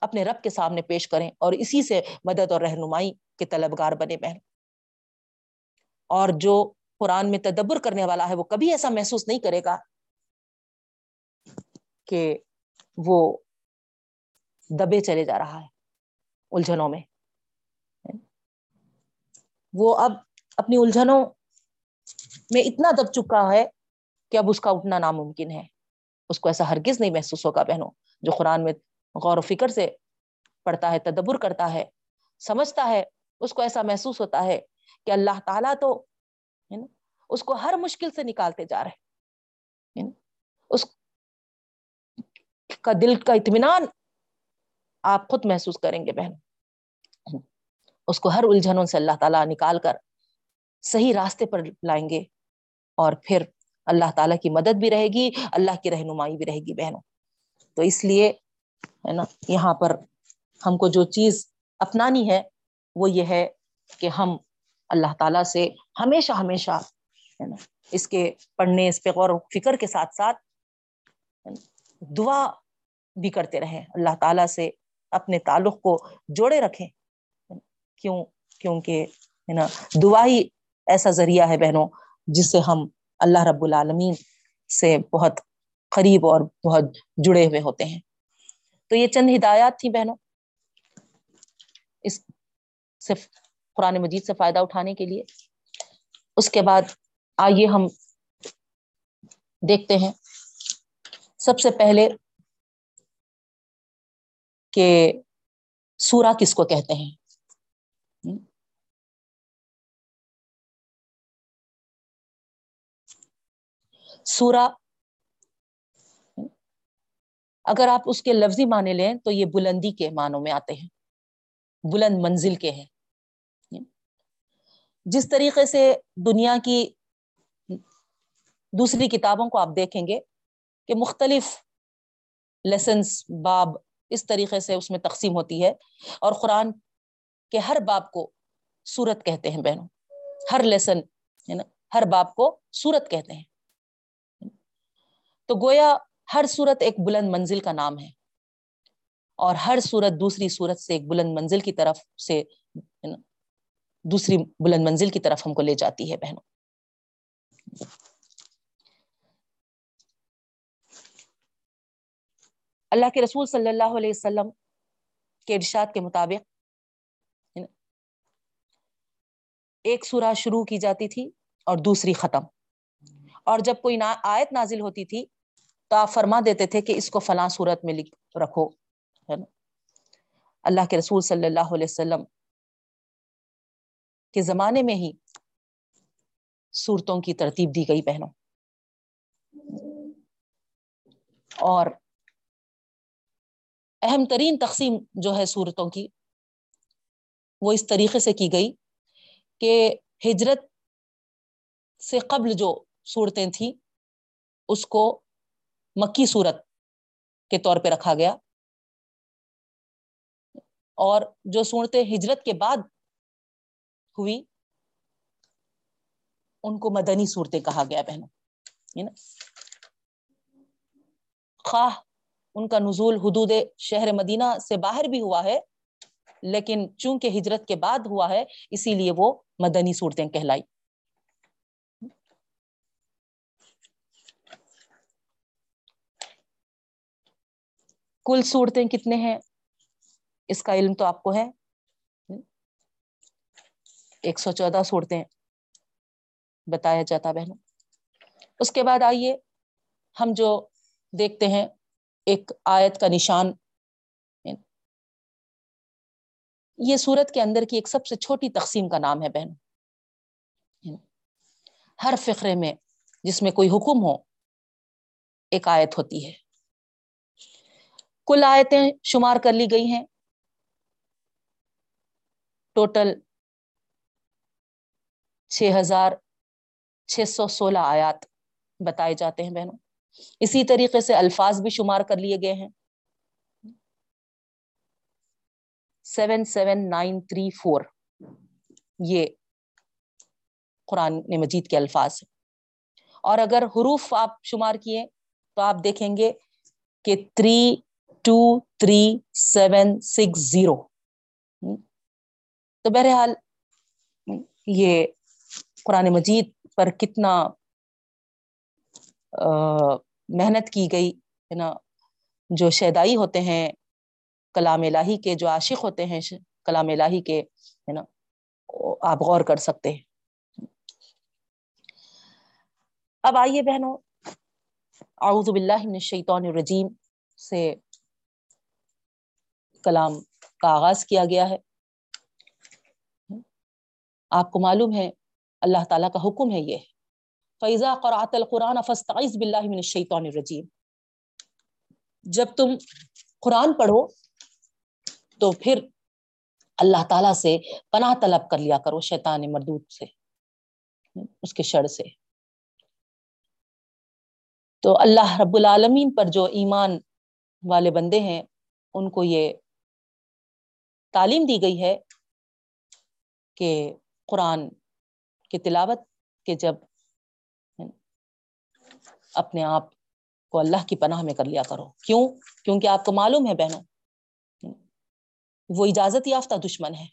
اپنے رب کے سامنے پیش کریں اور اسی سے مدد اور رہنمائی کے طلبگار بنے بہن۔ اور جو قرآن میں تدبر کرنے والا ہے، وہ کبھی ایسا محسوس نہیں کرے گا کہ وہ دبے چلے جا رہا ہے الجھنوں میں۔ وہ اب اپنی الجھنوں میں اتنا دب چکا ہے کہ اب اس کا اٹھنا ناممکن ہے۔ اس کو ایسا ہرگز نہیں محسوس ہوگا بہنوں۔ جو قرآن میں غور و فکر سے پڑھتا ہے، تدبر کرتا ہے، سمجھتا ہے، اس کو ایسا محسوس ہوتا ہے کہ اللہ تعالیٰ تو اس کو ہر مشکل سے نکالتے جا رہے اس کا دل کا اطمینان آپ خود محسوس کریں گے بہن اس کو ہر الجھنوں سے اللہ تعالیٰ نکال کر صحیح راستے پر لائیں گے اور پھر اللہ تعالیٰ کی مدد بھی رہے گی، اللہ کی رہنمائی بھی رہے گی بہنوں۔ تو اس لیے ہے نا، یہاں پر ہم کو جو چیز اپنانی ہے وہ یہ ہے کہ ہم اللہ تعالیٰ سے ہمیشہ ہمیشہ ہے نا، اس کے پڑھنے، اس پہ غور و فکر کے ساتھ ساتھ دعا بھی کرتے رہیں۔ اللہ تعالیٰ سے اپنے تعلق کو جوڑے رکھیں۔ کیوں؟ کیونکہ ہے نا دعا ہی ایسا ذریعہ ہے بہنوں، جس سے ہم اللہ رب العالمین سے بہت قریب اور بہت جڑے ہوئے ہوتے ہیں۔ تو یہ چند ہدایات تھیں بہنوں، اس صرف قرآن مجید سے فائدہ اٹھانے کے لیے۔ اس کے بعد آئیے ہم دیکھتے ہیں۔ سب سے پہلے کہ سورا کس کو کہتے ہیں؟ سورا اگر آپ اس کے لفظی معنی لیں تو یہ بلندی کے معنوں میں آتے ہیں۔ بلند منزل کے ہیں۔ جس طریقے سے دنیا کی دوسری کتابوں کو آپ دیکھیں گے کہ مختلف لیسنس باب اس طریقے سے اس میں تقسیم ہوتی ہے اور قرآن کے ہر باب کو سورت کہتے ہیں بہنوں۔ ہر لیسن ہے نا ہر باب کو سورت کہتے ہیں۔ تو گویا ہر صورت ایک بلند منزل کا نام ہے۔ اور ہر صورت دوسری صورت سے ایک بلند منزل کی طرف سے دوسری بلند منزل کی طرف ہم کو لے جاتی ہے بہنوں۔ اللہ کے رسول صلی اللہ علیہ وسلم کے ارشاد کے مطابق ایک سورہ شروع کی جاتی تھی اور دوسری ختم۔ اور جب کوئی آیت نازل ہوتی تھی تو آپ فرما دیتے تھے کہ اس کو فلاں صورت میں لکھ رکھو، ہے نا؟ اللہ کے رسول صلی اللہ علیہ وسلم کے زمانے میں ہی صورتوں کی ترتیب دی گئی بہنوں۔ اور اہم ترین تقسیم جو ہے صورتوں کی، وہ اس طریقے سے کی گئی کہ ہجرت سے قبل جو صورتیں تھیں، اس کو مکی صورت کے طور پہ رکھا گیا۔ اور جو صورتیں ہجرت کے بعد ہوئی، ان کو مدنی صورتیں کہا گیا بہنوں۔ خواہ ان کا نزول حدود شہر مدینہ سے باہر بھی ہوا ہے، لیکن چونکہ ہجرت کے بعد ہوا ہے، اسی لیے وہ مدنی صورتیں کہلائی۔ کل صورتیں کتنے ہیں؟ اس کا علم تو آپ کو ہے۔ ایک سو چودہ صورتیں بتایا جاتا بہنوں۔ اس کے بعد آئیے ہم جو دیکھتے ہیں، ایک آیت کا نشان۔ یہ سورت کے اندر کی ایک سب سے چھوٹی تقسیم کا نام ہے بہن ہر فقرے میں جس میں کوئی حکم ہو، ایک آیت ہوتی ہے۔ کل آیتیں شمار کر لی گئی ہیں۔ ٹوٹل چھ ہزار چھ سو سولہ آیات بتائے جاتے ہیں بہنوں۔ اسی طریقے سے الفاظ بھی شمار کر لیے گئے ہیں۔ Seven seven nine three four یہ قرآن مجید کے الفاظ ہیں۔ اور اگر حروف آپ شمار کیے تو آپ دیکھیں گے کہ three two three seven six zero تو بہرحال hmm، یہ قرآن مجید پر کتنا محنت کی گئی، ہے نا، جو شیدائی ہوتے ہیں، کلام الہی کے جو عاشق ہوتے ہیں کلام الہی کے، ہے نا، آپ غور کر سکتے ہیں۔ اب آئیے بہنوں، اعوذ باللہ من الشیطان الرجیم سے کلام کا آغاز کیا گیا ہے۔ آپ کو معلوم ہے، اللہ تعالیٰ کا حکم ہے یہ۔ فیضا قرآت القرآن فستعذ باللہ من الشیطان الرجیم جب تم قرآن پڑھو، تو پھر اللہ تعالیٰ سے پناہ طلب کر لیا کرو، شیطان مردود سے، اس کے شر سے۔ تو اللہ رب العالمین پر جو ایمان والے بندے ہیں، ان کو یہ تعلیم دی گئی ہے کہ قرآن کی تلاوت کے جب اپنے آپ کو اللہ کی پناہ میں کر لیا کرو۔ کیوں؟ کیونکہ آپ کو معلوم ہے بہنوں، وہ اجازت یافتہ دشمن ہے۔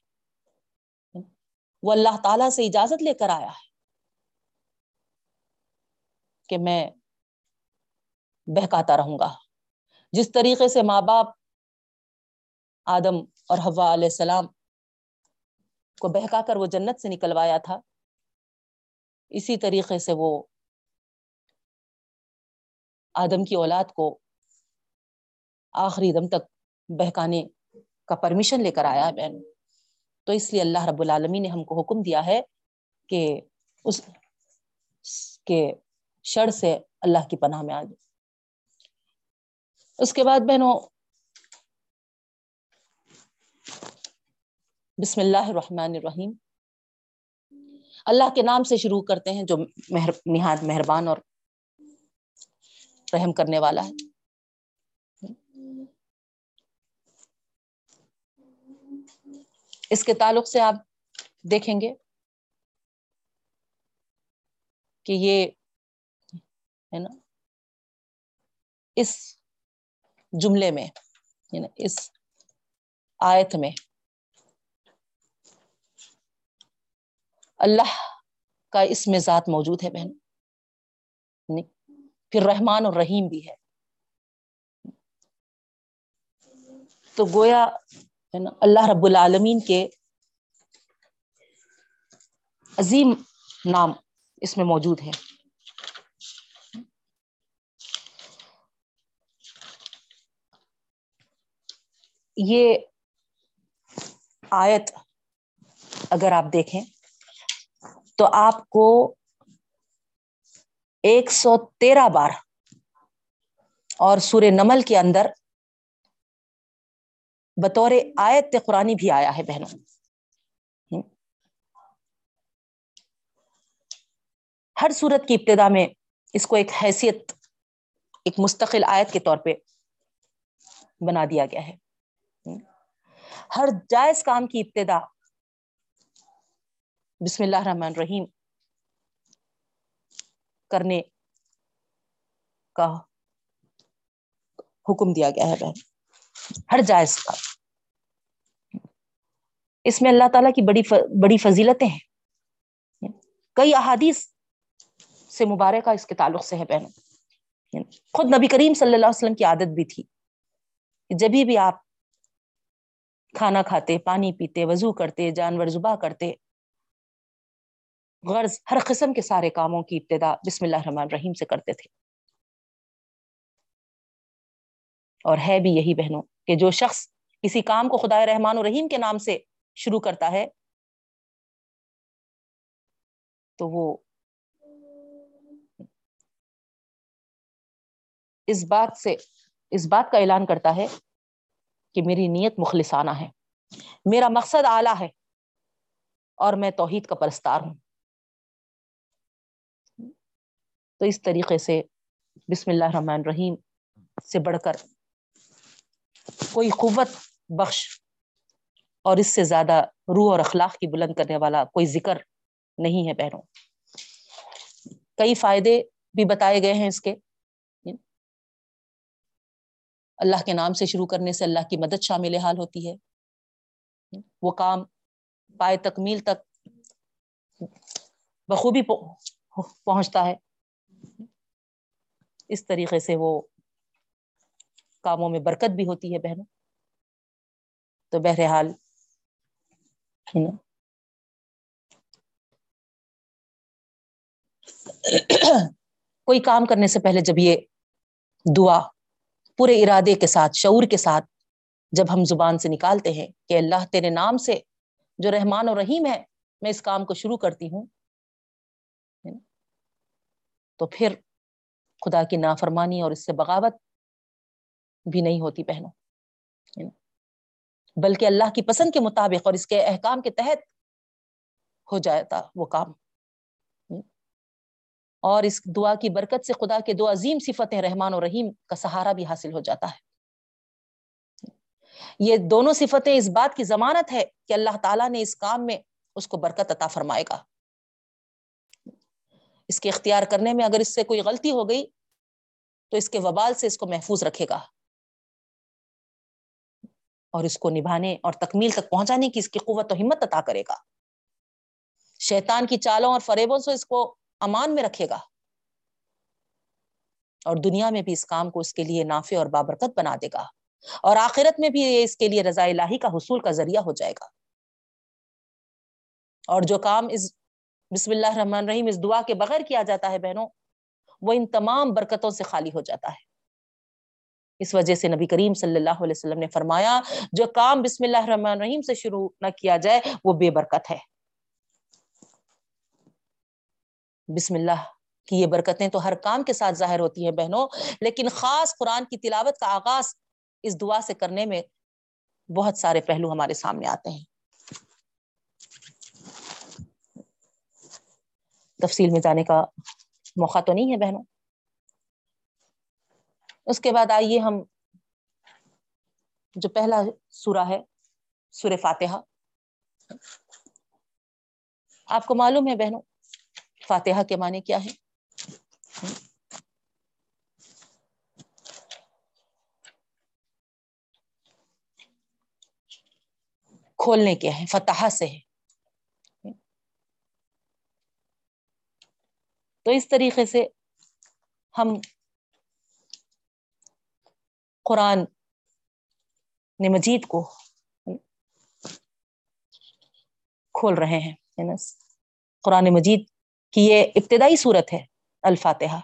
وہ اللہ تعالی سے اجازت لے کر آیا ہے کہ میں بہکاتا رہوں گا۔ جس طریقے سے ماں باپ آدم اور حوا علیہ السلام کو بہکا کر وہ جنت سے نکلوایا تھا۔ اسی طریقے سے وہ آدم کی اولاد کو آخری دم تک بہکانے کا پرمیشن لے کر آیا ہے بہن۔ تو اس لیے اللہ رب العالمی نے ہم کو حکم دیا ہے کہ اس کے شر سے اللہ کی پناہ میں آ جائے۔ اس کے بعد بہنوں بسم اللہ الرحمن الرحیم۔ اللہ کے نام سے شروع کرتے ہیں جو مہر، نہایت مہربان اور رحم کرنے والا ہے۔ اس کے تعلق سے آپ دیکھیں گے کہ یہ ہے نا، اس جملے میں یعنی اس آیت میں اللہ کا اس میں ذات موجود ہے بہن۔ پھر رحمان اور رحیم بھی ہے۔ تو گویا اللہ رب العالمین کے عظیم نام اس میں موجود ہے۔ یہ آیت اگر آپ دیکھیں۔ تو آپ کو ایک سو تیرہ بار اور سورہ نمل کے اندر بطور آیت قرآنی بھی آیا ہے بہنوں۔ ہر صورت کی ابتدا میں اس کو ایک حیثیت، ایک مستقل آیت کے طور پہ بنا دیا گیا ہے۔ ہر جائز کام کی ابتدا بسم اللہ الرحمن الرحیم کرنے کا حکم دیا گیا ہے بہن۔ ہر جائز کا اس میں اللہ تعالیٰ کی بڑی بڑی فضیلتیں ہیں۔ کئی احادیث سے مبارکہ اس کے تعلق سے ہے بہنوں خود نبی کریم صلی اللہ علیہ وسلم کی عادت بھی تھی جبھی بھی آپ کھانا کھاتے، پانی پیتے، وضو کرتے، جانور زبا کرتے غرض ہر قسم کے سارے کاموں کی ابتدا بسم اللہ الرحمن الرحیم سے کرتے تھے۔ اور ہے بھی یہی بہنوں کہ جو شخص کسی کام کو خدا رحمان الرحیم کے نام سے شروع کرتا ہے، تو وہ اس بات سے، اس بات کا اعلان کرتا ہے کہ میری نیت مخلصانہ ہے، میرا مقصد اعلیٰ ہے اور میں توحید کا پرستار ہوں۔ تو اس طریقے سے بسم اللہ الرحمن الرحیم سے بڑھ کر کوئی قوت بخش اور اس سے زیادہ روح اور اخلاق کی بلند کرنے والا کوئی ذکر نہیں ہے بہنوں۔ کئی فائدے بھی بتائے گئے ہیں اس کے۔ اللہ کے نام سے شروع کرنے سے اللہ کی مدد شامل حال ہوتی ہے۔ وہ کام پائے تکمیل تک بخوبی پہنچتا ہے۔ اس طریقے سے وہ کاموں میں برکت بھی ہوتی ہے بہنوں۔ تو بہرحال کوئی کام کرنے سے پہلے جب یہ دعا پورے ارادے کے ساتھ، شعور کے ساتھ جب ہم زبان سے نکالتے ہیں کہ اللہ تیرے نام سے جو رحمان اور رحیم ہے، میں اس کام کو شروع کرتی ہوں تو پھر خدا کی نافرمانی اور اس سے بغاوت بھی نہیں ہوتی پہنو بلکہ اللہ کی پسند کے مطابق اور اس کے احکام کے تحت ہو جاتا وہ کام اور اس دعا کی برکت سے خدا کے دو عظیم صفتیں رحمان و رحیم کا سہارا بھی حاصل ہو جاتا ہے یہ دونوں صفتیں اس بات کی ضمانت ہے کہ اللہ تعالیٰ نے اس کام میں اس کو برکت عطا فرمائے گا۔ اس کے اختیار کرنے میں اگر اس سے کوئی غلطی ہو گئی تو اس کے وبال سے اس کو محفوظ رکھے گا اور اس کو نبھانے اور تکمیل تک پہنچانے کی اس کی قوت و ہمت عطا کرے گا۔ شیطان کی چالوں اور فریبوں سے اس کو امان میں رکھے گا اور دنیا میں بھی اس کام کو اس کے لیے نافع اور بابرکت بنا دے گا اور آخرت میں بھی یہ اس کے لیے رضا الہی کا حصول کا ذریعہ ہو جائے گا۔ اور جو کام اس بسم اللہ الرحمن الرحیم، اس دعا کے بغیر کیا جاتا ہے بہنوں؟ وہ ان تمام برکتوں سے خالی ہو جاتا ہے۔ اس وجہ سے نبی کریم صلی اللہ علیہ وسلم نے فرمایا، جو کام بسم اللہ الرحمن الرحیم سے شروع نہ کیا جائے، وہ بے برکت ہے۔ بسم اللہ، کی یہ برکتیں تو ہر کام کے ساتھ ظاہر ہوتی ہیں بہنوں، لیکن خاص قرآن کی تلاوت کا آغاز اس دعا سے کرنے میں بہت سارے پہلو ہمارے سامنے آتے ہیں۔ تفصیل میں جانے کا موقع تو نہیں ہے بہنوں۔ اس کے بعد آئیے ہم جو پہلا سورہ ہے، سورہ فاتحہ۔ آپ کو معلوم ہے بہنوں، فاتحہ کے معنی کیا ہے کھولنے کیا ہے فتح سے ہے تو اس طریقے سے ہم قرآن نے مجید کو کھول رہے ہیں قرآن مجید کی یہ ابتدائی صورت ہے، الفاتحہ۔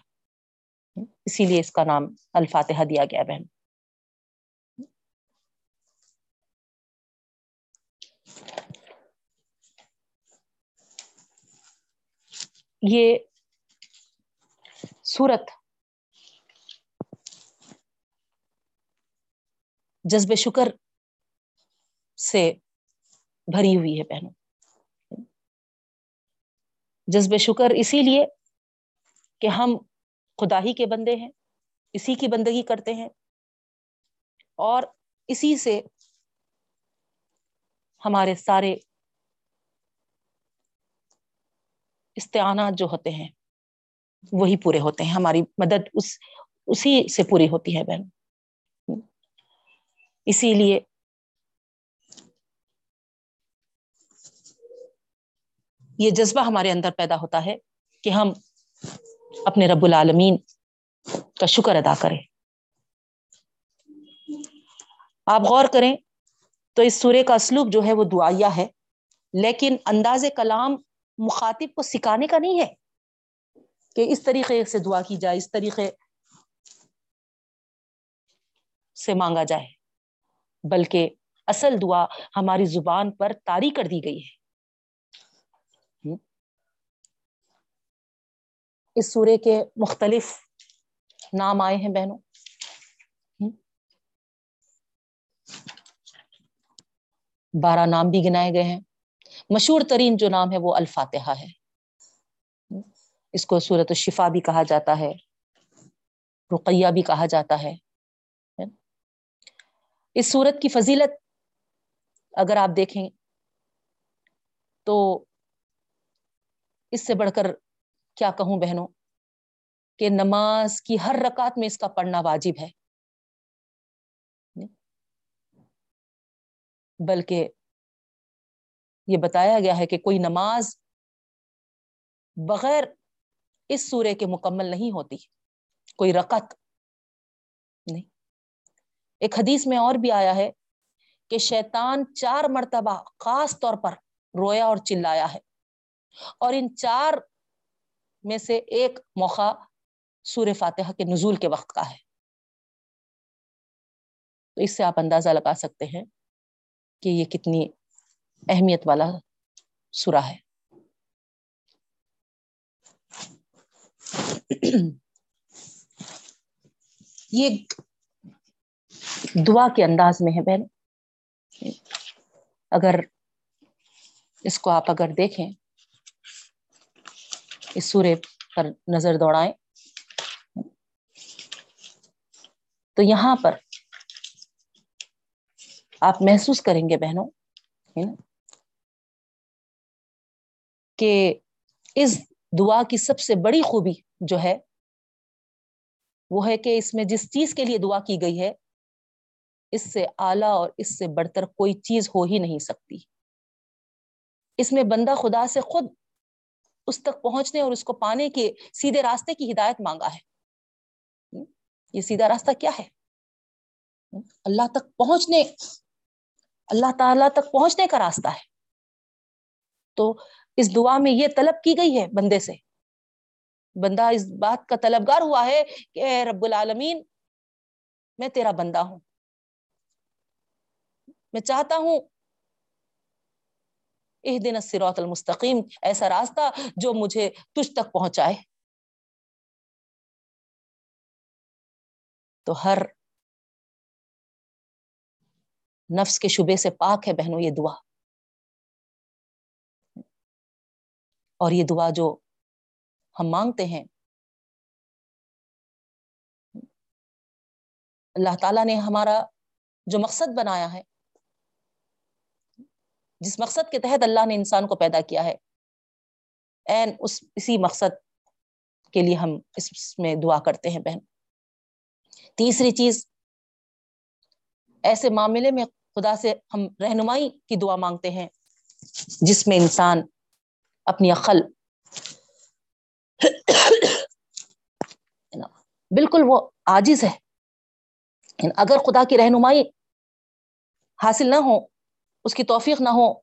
اسی لیے اس کا نام الفاتحہ دیا گیا، بہن۔ یہ سورت۔ جذب شکر سے بھری ہوئی ہے بہنوں۔ جذب شکر اسی لیے کہ ہم خدا ہی کے بندے ہیں، اسی کی بندگی کرتے ہیں اور اسی سے ہمارے سارے استعانات جو ہوتے ہیں وہی پورے ہوتے ہیں، ہماری مدد اس، اسی سے پوری ہوتی ہے بہن۔ اسی لیے یہ جذبہ ہمارے اندر پیدا ہوتا ہے کہ ہم اپنے رب العالمین کا شکر ادا کریں۔ آپ غور کریں تو اس سورے کا اسلوب جو ہے وہ دعائیہ ہے، لیکن انداز کلام مخاطب کو سکھانے کا نہیں ہے۔ کہ اس طریقے سے دعا کی جائے، اس طریقے سے مانگا جائے۔ بلکہ اصل دعا ہماری زبان پر تاری کر دی گئی ہے۔ اس سورے کے مختلف نام آئے ہیں بہنوں۔ بارہ نام بھی گنائے گئے ہیں۔ مشہور ترین جو نام ہے وہ الفاتحہ ہے۔ اس کو صورت الشفا بھی کہا جاتا ہے، رقیہ بھی کہا جاتا ہے اس صورت کی فضیلت اگر آپ دیکھیں تو اس سے بڑھ کر کیا کہوں بہنوں؟ کہ نماز کی ہر رکعت میں اس کا پڑھنا واجب ہے۔ بلکہ یہ بتایا گیا ہے کہ کوئی نماز بغیر اس سورے کے مکمل نہیں ہوتی۔ کوئی رقط نہیں۔ ایک حدیث میں اور بھی آیا ہے کہ شیطان چار مرتبہ خاص طور پر رویا اور چلایا ہے۔ اور ان چار میں سے ایک موقع سور فاتحہ کے نزول کے وقت کا ہے۔ تو اس سے آپ اندازہ لگا سکتے ہیں کہ یہ کتنی اہمیت والا سورہ ہے۔ یہ دعا کے انداز میں ہے بہن۔ اگر اس کو آپ اگر دیکھیں، اس سورے پر نظر دوڑائیں، تو یہاں پر آپ محسوس کریں گے بہنوں کہ اس دعا کی سب سے بڑی خوبی جو ہے، وہ ہے کہ اس میں جس چیز کے لیے دعا کی گئی ہے، اس سے اعلی اور اس سے بڑھ کر کوئی چیز ہو ہی نہیں سکتی۔ اس میں بندہ خدا سے خود اس تک پہنچنے اور اس کو پانے کے سیدھے راستے کی ہدایت مانگا ہے۔ یہ سیدھا راستہ کیا ہے؟ اللہ تک پہنچنے، اللہ تعالی تک پہنچنے کا راستہ ہے۔ تو اس دعا میں یہ طلب کی گئی ہے بندے سے۔ بندہ اس بات کا طلبگار ہوا ہے کہ اے رب العالمین، میں تیرا بندہ ہوں۔ میں چاہتا ہوں دن الصراط المستقیم، ایسا راستہ جو مجھے تجھ تک پہنچائے۔ تو ہر نفس کے شبے سے پاک ہے بہنوں، یہ دعا۔ اور یہ دعا جو ہم مانگتے ہیں۔ اللہ تعالیٰ نے ہمارا جو مقصد بنایا ہے، جس مقصد کے تحت اللہ نے انسان کو پیدا کیا ہے، این اس، اسی مقصد کے لیے ہم اس میں دعا کرتے ہیں، بہن۔ تیسری چیز، ایسے معاملے میں خدا سے ہم رہنمائی کی دعا مانگتے ہیں، جس میں انسان اپنی عقل۔ بالکل وہ آجز ہے۔ اگر خدا کی رہنمائی حاصل نہ ہو، اس کی توفیق نہ ہو،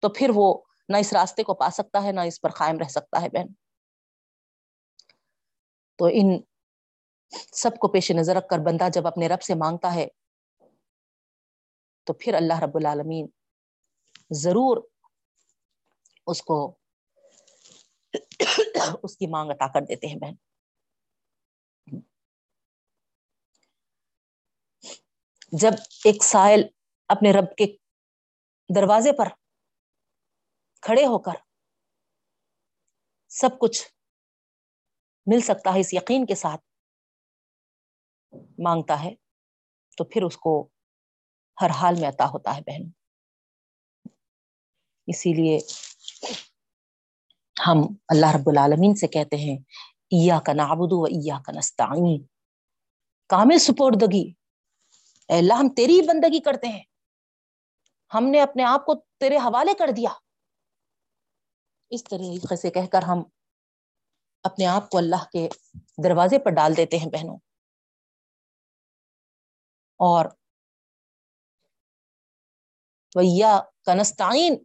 تو پھر وہ نہ اس راستے کو پا سکتا ہے، نہ اس پر قائم رہ سکتا ہے، بہن۔ تو ان سب کو پیش نظر رکھ کر بندہ جب اپنے رب سے مانگتا ہے، تو پھر اللہ رب العالمین ضرور اس کو اس کی مانگ عطا کر دیتے ہیں بہن۔ جب ایک سائل اپنے رب کے دروازے پر کھڑے ہو کر سب کچھ مل سکتا ہے، اس یقین کے ساتھ مانگتا ہے، تو پھر اس کو ہر حال میں عطا ہوتا ہے بہن۔ اسی لیے ہم اللہ رب العالمین سے کہتے ہیں ایا کا نابود و ایا کا نستعین. کامل سپوردگی اے اللہ، ہم تیری بندگی کرتے ہیں۔ ہم نے اپنے آپ کو تیرے حوالے کر دیا۔ اس طریقے سے کہہ کر ہم اپنے آپ کو اللہ کے دروازے پر ڈال دیتے ہیں بہنوں۔ اور ویا کنستعین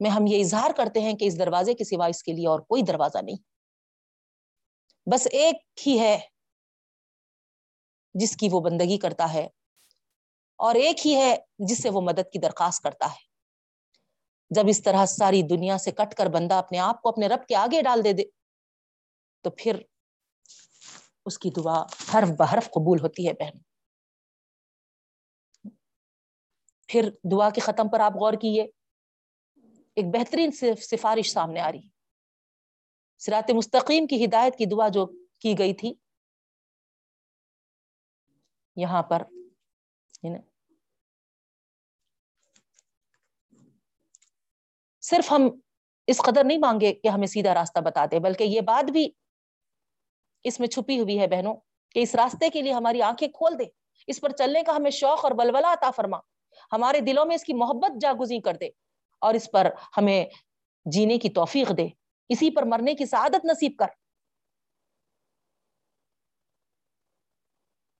میں ہم یہ اظہار کرتے ہیں کہ اس دروازے کے سوا اس کے لیے اور کوئی دروازہ نہیں۔ بس ایک ہی ہے جس کی وہ بندگی کرتا ہے اور ایک ہی ہے جس سے وہ مدد کی درخواست کرتا ہے۔ جب اس طرح ساری دنیا سے کٹ کر بندہ اپنے آپ کو اپنے رب کے آگے ڈال دے دے، تو پھر اس کی دعا حرف بحرف قبول ہوتی ہے بہن۔ پھر دعا کے ختم پر آپ غور کیے ایک بہترین سفارش سامنے آ رہی۔ سرات مستقیم کی ہدایت کی دعا جو کی گئی تھی، یہاں پر صرف ہم اس قدر نہیں مانگے کہ ہمیں سیدھا راستہ بتا دے، بلکہ یہ بات بھی اس میں چھپی ہوئی ہے بہنوں کہ اس راستے کے لیے ہماری آنکھیں کھول دے۔ اس پر چلنے کا ہمیں شوق اور بلولا عطا فرما۔ ہمارے دلوں میں اس کی محبت جاگزی کر دے۔ اور اس پر ہمیں جینے کی توفیق دے۔ اسی پر مرنے کی سعادت نصیب کر۔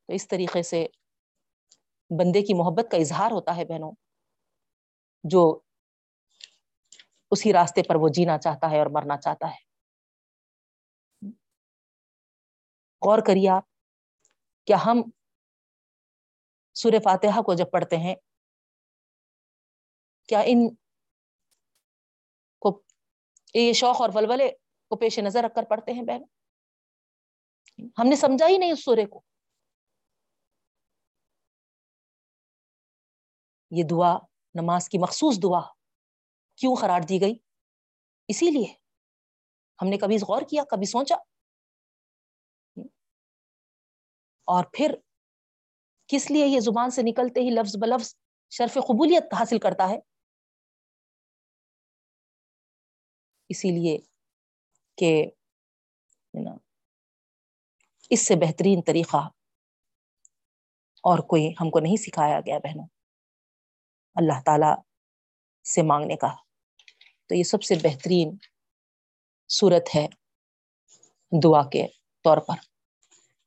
تو اس طریقے سے بندے کی محبت کا اظہار ہوتا ہے بہنوں۔ جو اسی راستے پر وہ جینا چاہتا ہے اور مرنا چاہتا ہے۔ غور کریے آپ، کیا ہم سور فاتحہ کو جب پڑھتے ہیں، کیا ان یہ شوق اور ولولے کو پیش نظر رکھ کر پڑھتے ہیں بہن۔ ہم نے سمجھا ہی نہیں اس سورے کو۔ یہ دعا، نماز کی مخصوص دعا کیوں قرار دی گئی؟ اسی لیے۔ ہم نے کبھی غور کیا، کبھی سوچا۔ اور پھر کس لیے یہ زبان سے نکلتے ہی لفظ بلفظ شرف قبولیت حاصل کرتا ہے؟ اسی لیے کہ اس سے بہترین طریقہ اور کوئی ہم کو نہیں سکھایا گیا بہنوں۔ اللہ تعالی سے مانگنے کا۔ تو یہ سب سے بہترین صورت ہے دعا کے طور پر۔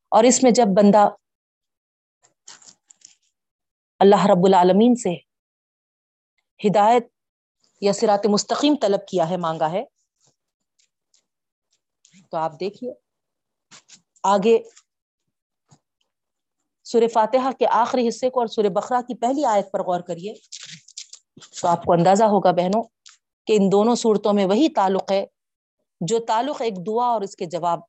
اور اس میں جب بندہ اللہ رب العالمین سے ہدایت یا سرات مستقیم طلب کیا ہے، مانگا ہے۔ تو آپ دیکھیے، آگے سور فاتحہ کے آخری حصے کو اور سور بخرا کی پہلی آیت پر غور کریے۔ تو آپ کو اندازہ ہوگا بہنوں کہ ان دونوں صورتوں میں وہی تعلق ہے، جو تعلق ایک دعا اور اس کے جواب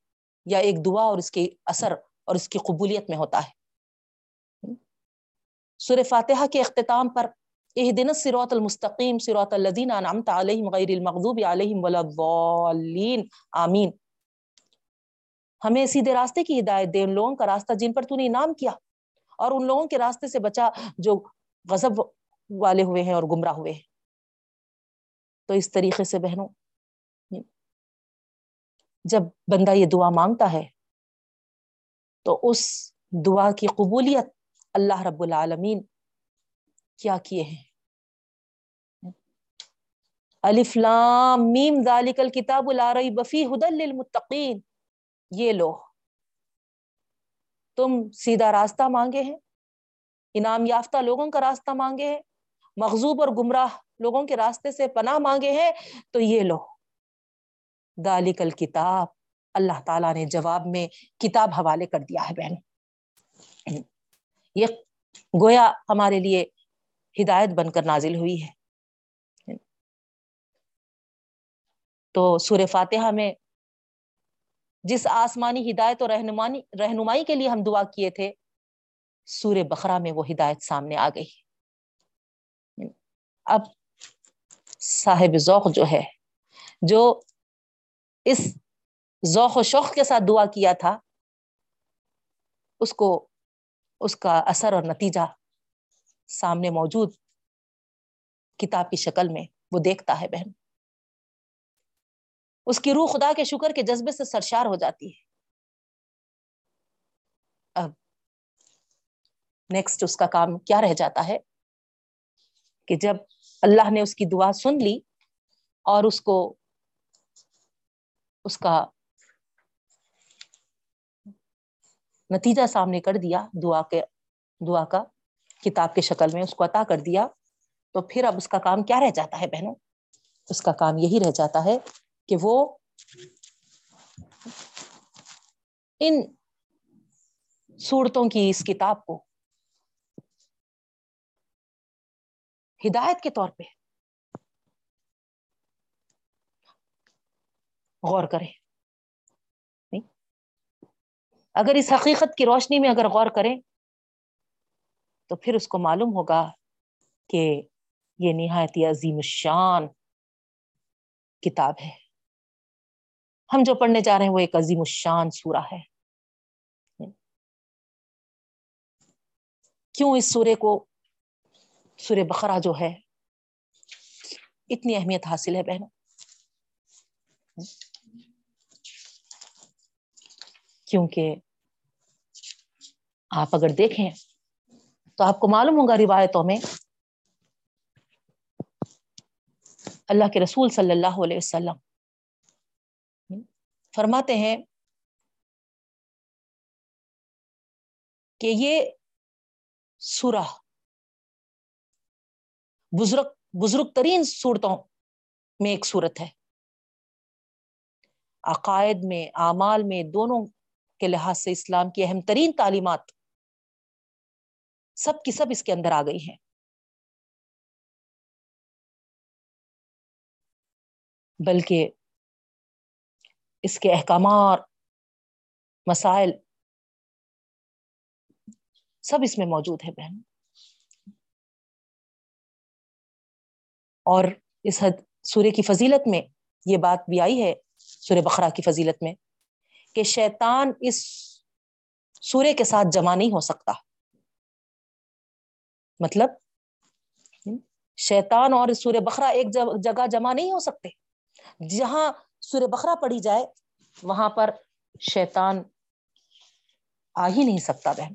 یا ایک دعا اور اس کے اثر اور اس کی قبولیت میں ہوتا ہے۔ سور فاتحہ کے اختتام پر اہدن سروت المستقیم سروت الذین انعمت علیہم غیر المغضوب علیہم ولا آمین ہمیں سیدھے راستے کی ہدایت دے، ان لوگوں کا راستہ جن پر تو نے انعام کیا، اور ان لوگوں کے راستے سے بچا جو غضب والے ہوئے ہیں اور گمراہ ہوئے ہیں۔ تو اس طریقے سے بہنوں، جب بندہ یہ دعا مانگتا ہے، تو اس دعا کی قبولیت اللہ رب العالمین کیا کیے ہیں؟ الفلام میم، ذالک الکتاب لا ریب فی للمتقین۔ یہ لو، تم سیدھا راستہ مانگے ہیں، انعام یافتہ لوگوں کا راستہ مانگے ہیں مغزوب اور گمراہ لوگوں کے راستے سے پناہ مانگے ہیں، تو یہ لو۔ دالک الکتاب، اللہ تعالیٰ نے جواب میں کتاب حوالے کر دیا ہے، بہن۔ یہ گویا ہمارے لیے ہدایت بن کر نازل ہوئی ہے۔ تو سور فاتحہ میں جس آسمانی ہدایت اور رہنمائی رہنمائی کے لیے ہم دعا کیے تھے سور بخرا میں وہ ہدایت سامنے آ گئی۔ اب صاحب ذوق جو ہے، جو اس ذوق و شوق کے ساتھ دعا کیا تھا، اس کو اس کا اثر اور نتیجہ سامنے موجود کتاب کی شکل میں وہ دیکھتا ہے بہن۔ اس کی روح خدا کے شکر کے جذبے سے سرشار ہو جاتی ہے۔ اب نیکسٹ اس کا کام کیا رہ جاتا ہے کہ جب اللہ نے اس کی دعا سن لی اور اس کو اس کا نتیجہ سامنے کر دیا دعا کے، دعا کا کتاب کے شکل میں اس کو عطا کر دیا، تو پھر اب اس کا کام کیا رہ جاتا ہے بہنوں؟ اس کا کام یہی رہ جاتا ہے کہ وہ ان صورتوں کی اس کتاب کو ہدایت کے طور پہ غور کرے۔ اگر اس حقیقت کی روشنی میں اگر غور کریں تو پھر اس کو معلوم ہوگا کہ یہ نہایت عظیم الشان کتاب ہے۔ ہم جو پڑھنے جا رہے ہیں وہ ایک عظیم الشان سورہ ہے۔ کیوں اس سورے کو سورہ بقرہ جو ہے اتنی اہمیت حاصل ہے بہنوں؟ کیونکہ آپ اگر دیکھیں تو آپ کو معلوم ہوگا روایتوں میں اللہ کے رسول صلی اللہ علیہ وسلم فرماتے ہیں کہ یہ سورہ بزرگ بزرگ ترین صورتوں میں ایک صورت ہے۔ عقائد میں، اعمال میں، دونوں کے لحاظ سے اسلام کی اہم ترین تعلیمات سب کی سب اس کے اندر آ گئی ہیں۔ بلکہ اس کے احکامات، مسائل سب اس میں موجود ہے بہن۔ اور اس حد سورہ کی فضیلت میں یہ بات بھی آئی ہے، سورہ بخرا کی فضیلت میں کہ شیطان اس سورے کے ساتھ جمع نہیں ہو سکتا۔ مطلب شیطان اور سورہ بخرا ایک جگہ جمع نہیں ہو سکتے۔ جہاں سورہ بخرا پڑھی جائے، وہاں پر شیطان آ ہی نہیں سکتا بہن۔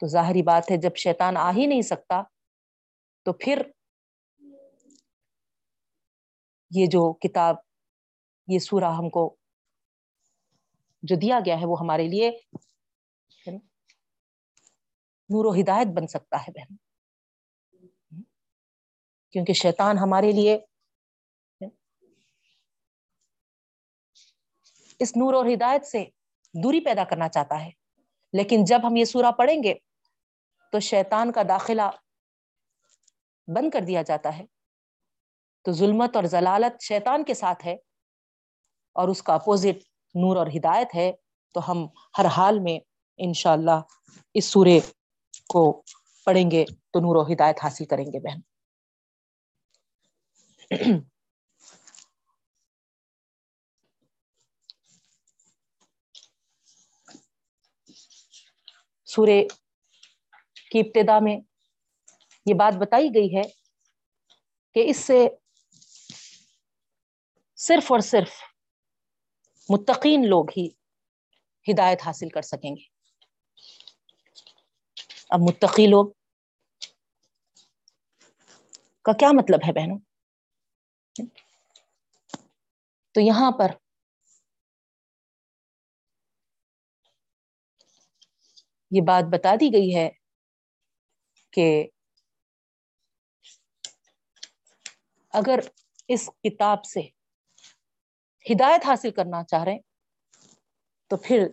تو ظاہری بات ہے، جب شیطان آ ہی نہیں سکتا، تو پھر یہ جو کتاب، یہ سورہ ہم کو جو دیا گیا ہے، وہ ہمارے لیے نور و ہدایت بن سکتا ہے بہن۔ کیونکہ شیطان ہمارے لیے اس نور اور ہدایت سے دوری پیدا کرنا چاہتا ہے۔ لیکن جب ہم یہ سورہ پڑھیں گے تو شیطان کا داخلہ بند کر دیا جاتا ہے۔ تو ظلمت اور ضلالت شیطان کے ساتھ ہے اور اس کا اپوزٹ نور اور ہدایت ہے۔ تو ہم ہر حال میں انشاءاللہ اس سورے کو پڑھیں گے تو نور و ہدایت حاصل کریں گے بہن۔ سورے کی ابتدا میں یہ بات بتائی گئی ہے کہ اس سے صرف اور صرف متقین لوگ ہی ہدایت حاصل کر سکیں گے۔ اب متقی لوگ کا کیا مطلب ہے بہنوں؟ تو یہاں پر یہ بات بتا دی گئی ہے کہ اگر اس کتاب سے ہدایت حاصل کرنا چاہ رہے ہیں، تو پھر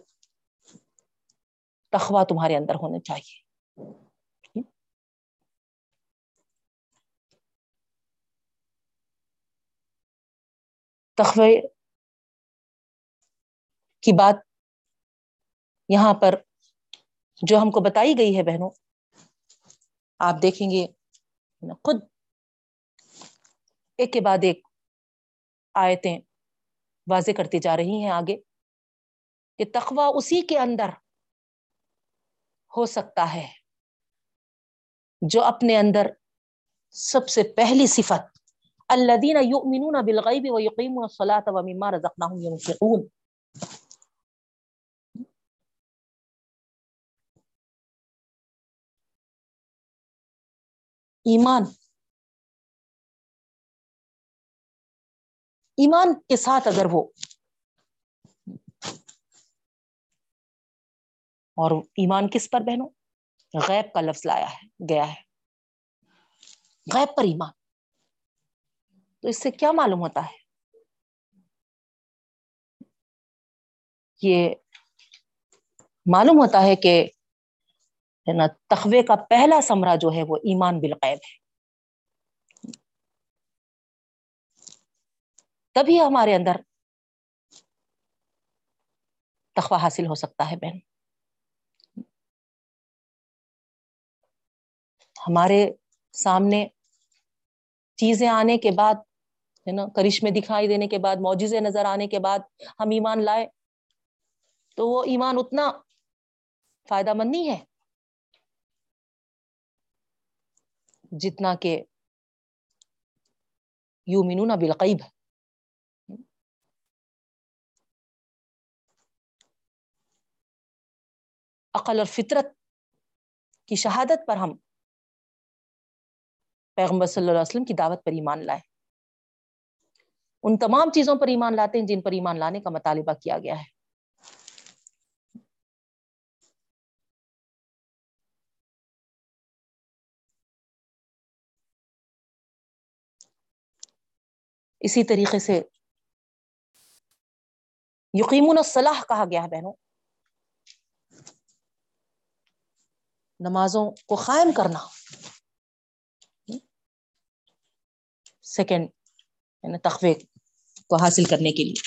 تخوا تمہارے اندر ہونے چاہیے۔ تخوے کی بات یہاں پر جو ہم کو بتائی گئی ہے بہنوں، آپ دیکھیں گے خود۔ ایک کے بعد ایک آیتیں واضح کرتی جا رہی ہیں آگے کہ تخوا اسی کے اندر ہو سکتا ہے جو اپنے اندر سب سے پہلی صفت الذين يؤمنون بالغيب ويقيمون الصلاة ومما رزقناهم ينفقون. ایمان. ایمان کے ساتھ اگر وہ اور ایمان کس پر بہنوں؟ غیب کا لفظ لایا ہے، گیا ہے۔ غیب پر ایمان. تو اس سے کیا معلوم ہوتا ہے؟ یہ معلوم ہوتا ہے کہ نا تخوے کا پہلا سمرا جو ہے وہ ایمان بالغیب ہے۔ تبھی ہمارے اندر تخوہ حاصل ہو سکتا ہے بہن۔ ہمارے سامنے چیزیں آنے کے بعد ہے نا، کرشمے دکھائی دینے کے بعد، معجزے نظر آنے کے بعد ہم ایمان لائے۔ تو وہ ایمان اتنا فائدہ مند نہیں ہے جتنا کہ یو مینونا بالقیب عقل اور فطرت کی شہادت پر ہم پیغمبر صلی اللہ علیہ وسلم کی دعوت پر ایمان لائے۔ ان تمام چیزوں پر ایمان لاتے ہیں جن پر ایمان لانے کا مطالبہ کیا گیا ہے۔ اسی طریقے سے یقیمون الصلاح کہا گیا ہے بہنوں۔ نمازوں کو قائم کرنا۔ سیکنڈ یعنی تخوے کو حاصل کرنے کے لیے۔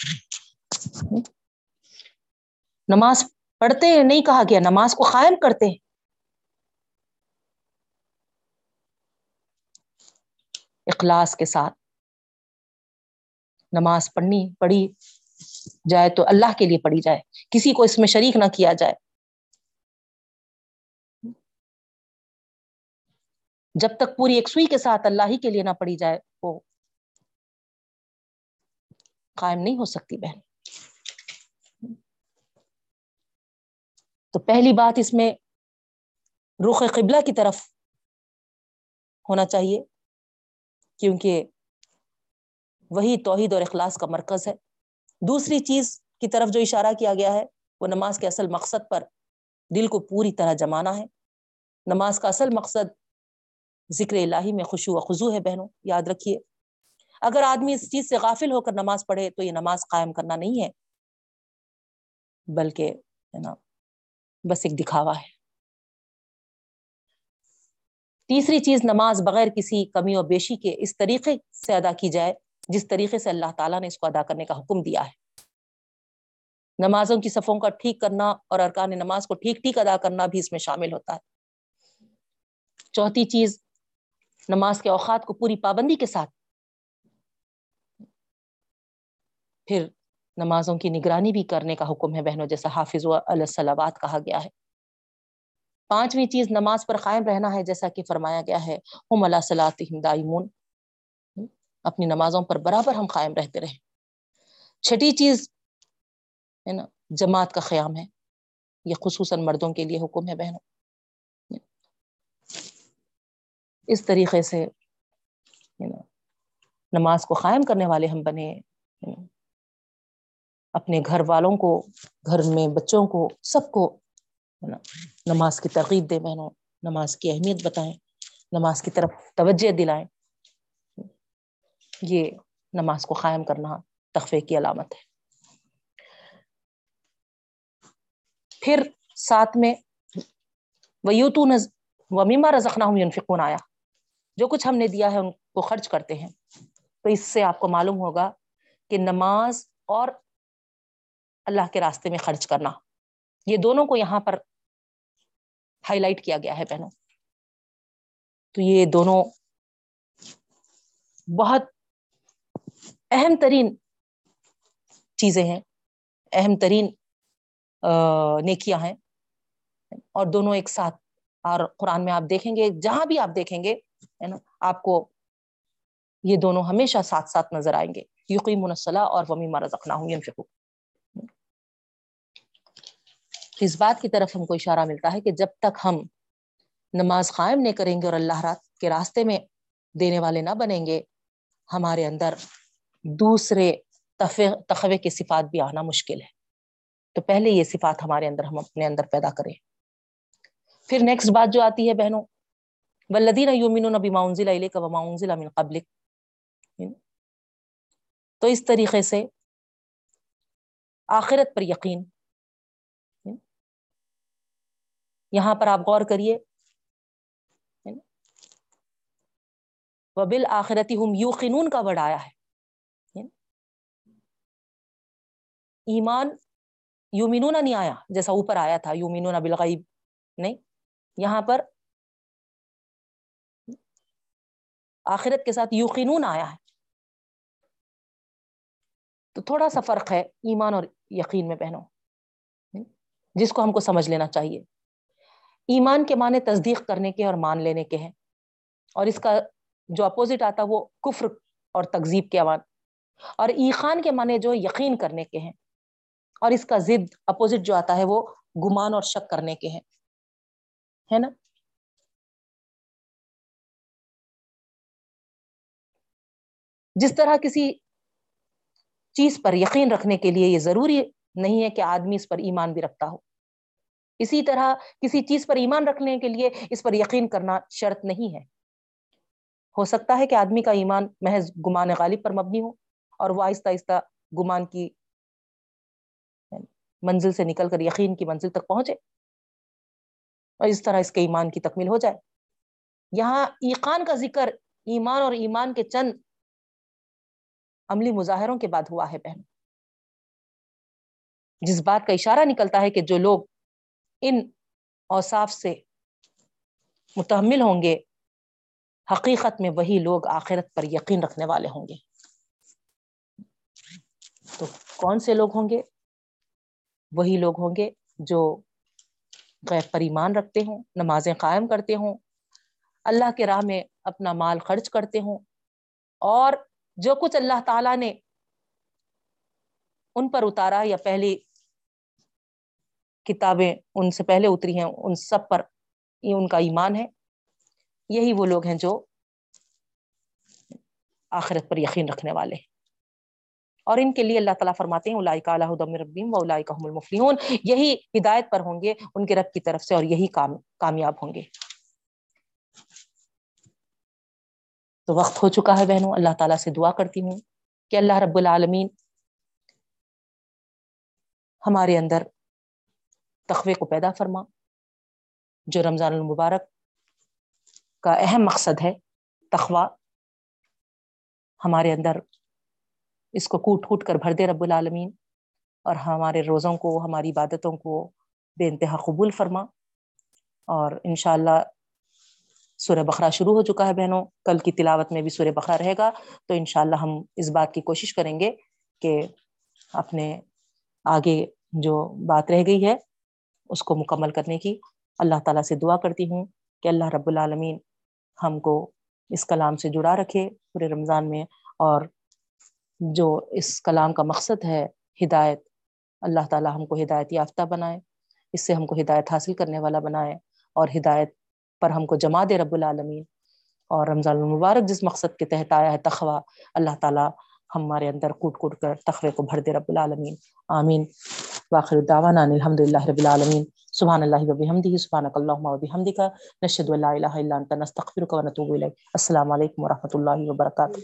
نماز پڑھتے ہیں، نہیں کہا گیا، نماز کو قائم کرتے ہیں۔ اخلاص کے ساتھ نماز پڑھنی، پڑھی جائے تو اللہ کے لیے پڑھی جائے۔ کسی کو اس میں شریک نہ کیا جائے۔ جب تک پوری ایک سوئی کے ساتھ اللہ ہی کے لیے نہ پڑھی جائے، وہ قائم نہیں ہو سکتی بہن۔ تو پہلی بات اس میں رخ قبلہ کی طرف ہونا چاہیے، کیونکہ وہی توحید اور اخلاص کا مرکز ہے۔ دوسری چیز کی طرف جو اشارہ کیا گیا ہے، وہ نماز کے اصل مقصد پر دل کو پوری طرح جمانا ہے۔ نماز کا اصل مقصد ذکر الہی میں خوشو و خضو ہے بہنوں، یاد رکھیے۔ اگر آدمی اس چیز سے غافل ہو کر نماز پڑھے تو یہ نماز قائم کرنا نہیں ہے، بلکہ ہے نا، بس ایک دکھاوا ہے۔ تیسری چیز، نماز بغیر کسی کمی و بیشی کے اس طریقے سے ادا کی جائے جس طریقے سے اللہ تعالیٰ نے اس کو ادا کرنے کا حکم دیا ہے۔ نمازوں کی صفوں کا ٹھیک کرنا اور ارکان نماز کو ٹھیک ٹھیک ادا کرنا بھی اس میں شامل ہوتا ہے۔ چوتھی چیز، نماز کے اوقات کو پوری پابندی کے ساتھ پھر نمازوں کی نگرانی بھی کرنے کا حکم ہے بہنوں، جیسا حافظ السلامات کہا گیا ہے۔ پانچویں چیز نماز پر قائم رہنا ہے، جیسا کہ فرمایا گیا ہے، ہم اللہ دائمون۔ اپنی نمازوں پر برابر ہم قائم رہتے رہے چھٹی چیز ہے نا، جماعت کا قیام ہے۔ یہ خصوصاً مردوں کے لیے حکم ہے بہنوں۔ اس طریقے سے نماز کو قائم کرنے والے ہم بنے۔ اپنے گھر والوں کو، گھر میں بچوں کو، سب کو نماز کی ترغیب دے بہنوں، نماز کی اہمیت بتائیں، نماز کی طرف توجہ دلائیں۔ یہ نماز کو قائم کرنا تخفے کی علامت ہے۔ پھر ساتھ میں ویوتو نز ومیما رزقنا ہوں فکون آیا جو کچھ ہم نے دیا ہے ان کو خرچ کرتے ہیں۔ تو اس سے آپ کو معلوم ہوگا کہ نماز اور اللہ کے راستے میں خرچ کرنا۔ یہ دونوں کو یہاں پر ہائی لائٹ کیا گیا ہے بہنوں۔ تو یہ دونوں بہت اہم ترین چیزیں ہیں۔ اہم ترین نیکیاں ہیں۔ اور دونوں ایک ساتھ۔ اور قرآن میں آپ دیکھیں گے، جہاں بھی آپ دیکھیں گے، ہے نا، آپ کو یہ دونوں ہمیشہ ساتھ ساتھ نظر آئیں گے۔ یقین منصلاح اور ومی مارا زخنا ہوں فکو اس بات کی طرف ہم کو اشارہ ملتا ہے کہ جب تک ہم نماز قائم نہیں کریں گے اور اللہ رات کے راستے میں دینے والے نہ بنیں گے، ہمارے اندر دوسرے تخوے کی صفات بھی آنا مشکل ہے۔ تو پہلے یہ صفات ہمارے اندر، ہم اپنے اندر پیدا کریں۔ پھر نیکسٹ بات جو آتی ہے بہنوں ولدین یومین نبی ماؤنزل علیہ کا ماؤنزل امن قبل تو اس طریقے سے آخرت پر یقین یہاں پر آپ غور کریے۔ وبل آخرتی ہم یو خنون کا بڑھایا ہے۔ ایمان یومینون نہیں آیا، جیسا اوپر آیا تھا یومینون بالغیب، نہیں۔ یہاں پر آخرت کے ساتھ یوقینون آیا ہے۔ تو تھوڑا سا فرق ہے ایمان اور یقین میں پہنو جس کو ہم کو سمجھ لینا چاہیے۔ ایمان کے معنی تصدیق کرنے کے اور مان لینے کے ہیں۔ اور اس کا جو اپوزٹ آتا وہ کفر اور تقزیب کے امان اور ایخان کے معنی جو یقین کرنے کے ہیں۔ اور اس کا ضد اپوزٹ جو آتا ہے وہ گمان اور شک کرنے کے ہیں۔ ہے نا؟ جس طرح کسی چیز پر یقین رکھنے کے لیے یہ ضروری نہیں ہے کہ آدمی اس پر ایمان بھی رکھتا ہو۔ اسی طرح کسی چیز پر ایمان رکھنے کے لیے اس پر یقین کرنا شرط نہیں ہے۔ ہو سکتا ہے کہ آدمی کا ایمان محض گمان غالب پر مبنی ہو اور وہ آہستہ آہستہ گمان کی منزل سے نکل کر یقین کی منزل تک پہنچے اور اس طرح اس کے ایمان کی تکمیل ہو جائے۔ یہاں ایقان کا ذکر ایمان اور ایمان کے چند عملی مظاہروں کے بعد ہوا ہے بہن۔ جس بات کا اشارہ نکلتا ہے کہ جو لوگ ان اوصاف سے متحمل ہوں گے، حقیقت میں وہی لوگ آخرت پر یقین رکھنے والے ہوں گے۔ تو کون سے لوگ ہوں گے؟ وہی لوگ ہوں گے جو غیر پر ایمان رکھتے ہوں، نمازیں قائم کرتے ہوں، اللہ کے راہ میں اپنا مال خرچ کرتے ہوں، اور جو کچھ اللہ تعالی نے ان پر اتارا یا پہلی کتابیں ان سے پہلے اتری ہیں، ان سب پر ان کا ایمان ہے۔ یہی وہ لوگ ہیں جو آخرت پر یقین رکھنے والے ہیں۔ اور ان کے لیے اللہ تعالیٰ فرماتے ہیں الائی کا ربیم و الائی المفلحون۔ یہی ہدایت پر ہوں گے ان کے رب کی طرف سے اور یہی کام، کامیاب ہوں گے۔ تو وقت ہو چکا ہے بہنوں، اللہ تعالیٰ سے دعا کرتی ہوں کہ اللہ رب العالمین ہمارے اندر تخوے کو پیدا فرما، جو رمضان المبارک کا اہم مقصد ہے تخوا ہمارے اندر اس کو کوٹ کوٹ کر بھر دے رب العالمین، اور ہمارے روزوں کو، ہماری عبادتوں کو بے انتہا قبول فرما۔ اور انشاءاللہ اللہ سورہ بخرا شروع ہو چکا ہے بہنوں، کل کی تلاوت میں بھی سورہ بخرا رہے گا، تو انشاءاللہ ہم اس بات کی کوشش کریں گے کہ اپنے آگے جو بات رہ گئی ہے اس کو مکمل کرنے کی اللہ تعالیٰ سے دعا کرتی ہوں کہ اللہ رب العالمین ہم کو اس کلام سے جڑا رکھے پورے رمضان میں اور جو اس کلام کا مقصد ہے ہدایت، اللہ تعالیٰ ہم کو ہدایت یافتہ بنائے، اس سے ہم کو ہدایت حاصل کرنے والا بنائے اور ہدایت پر ہم کو جما دے رب العالمین اور رمضان المبارک جس مقصد کے تحت آیا ہے تخوا اللہ تعالیٰ ہمارے اندر کوٹ کوٹ کر تخوے کو بھر دے رب العالمین، آمین۔ واخر الدعوانا الحمد لله رب العالمين سبحان الله وبحمده سبحانك اللهم وبحمدك نشهد ان لا اله الا انت نستغفرك ونتوب اليك السلام عليكم ورحمه الله وبركاته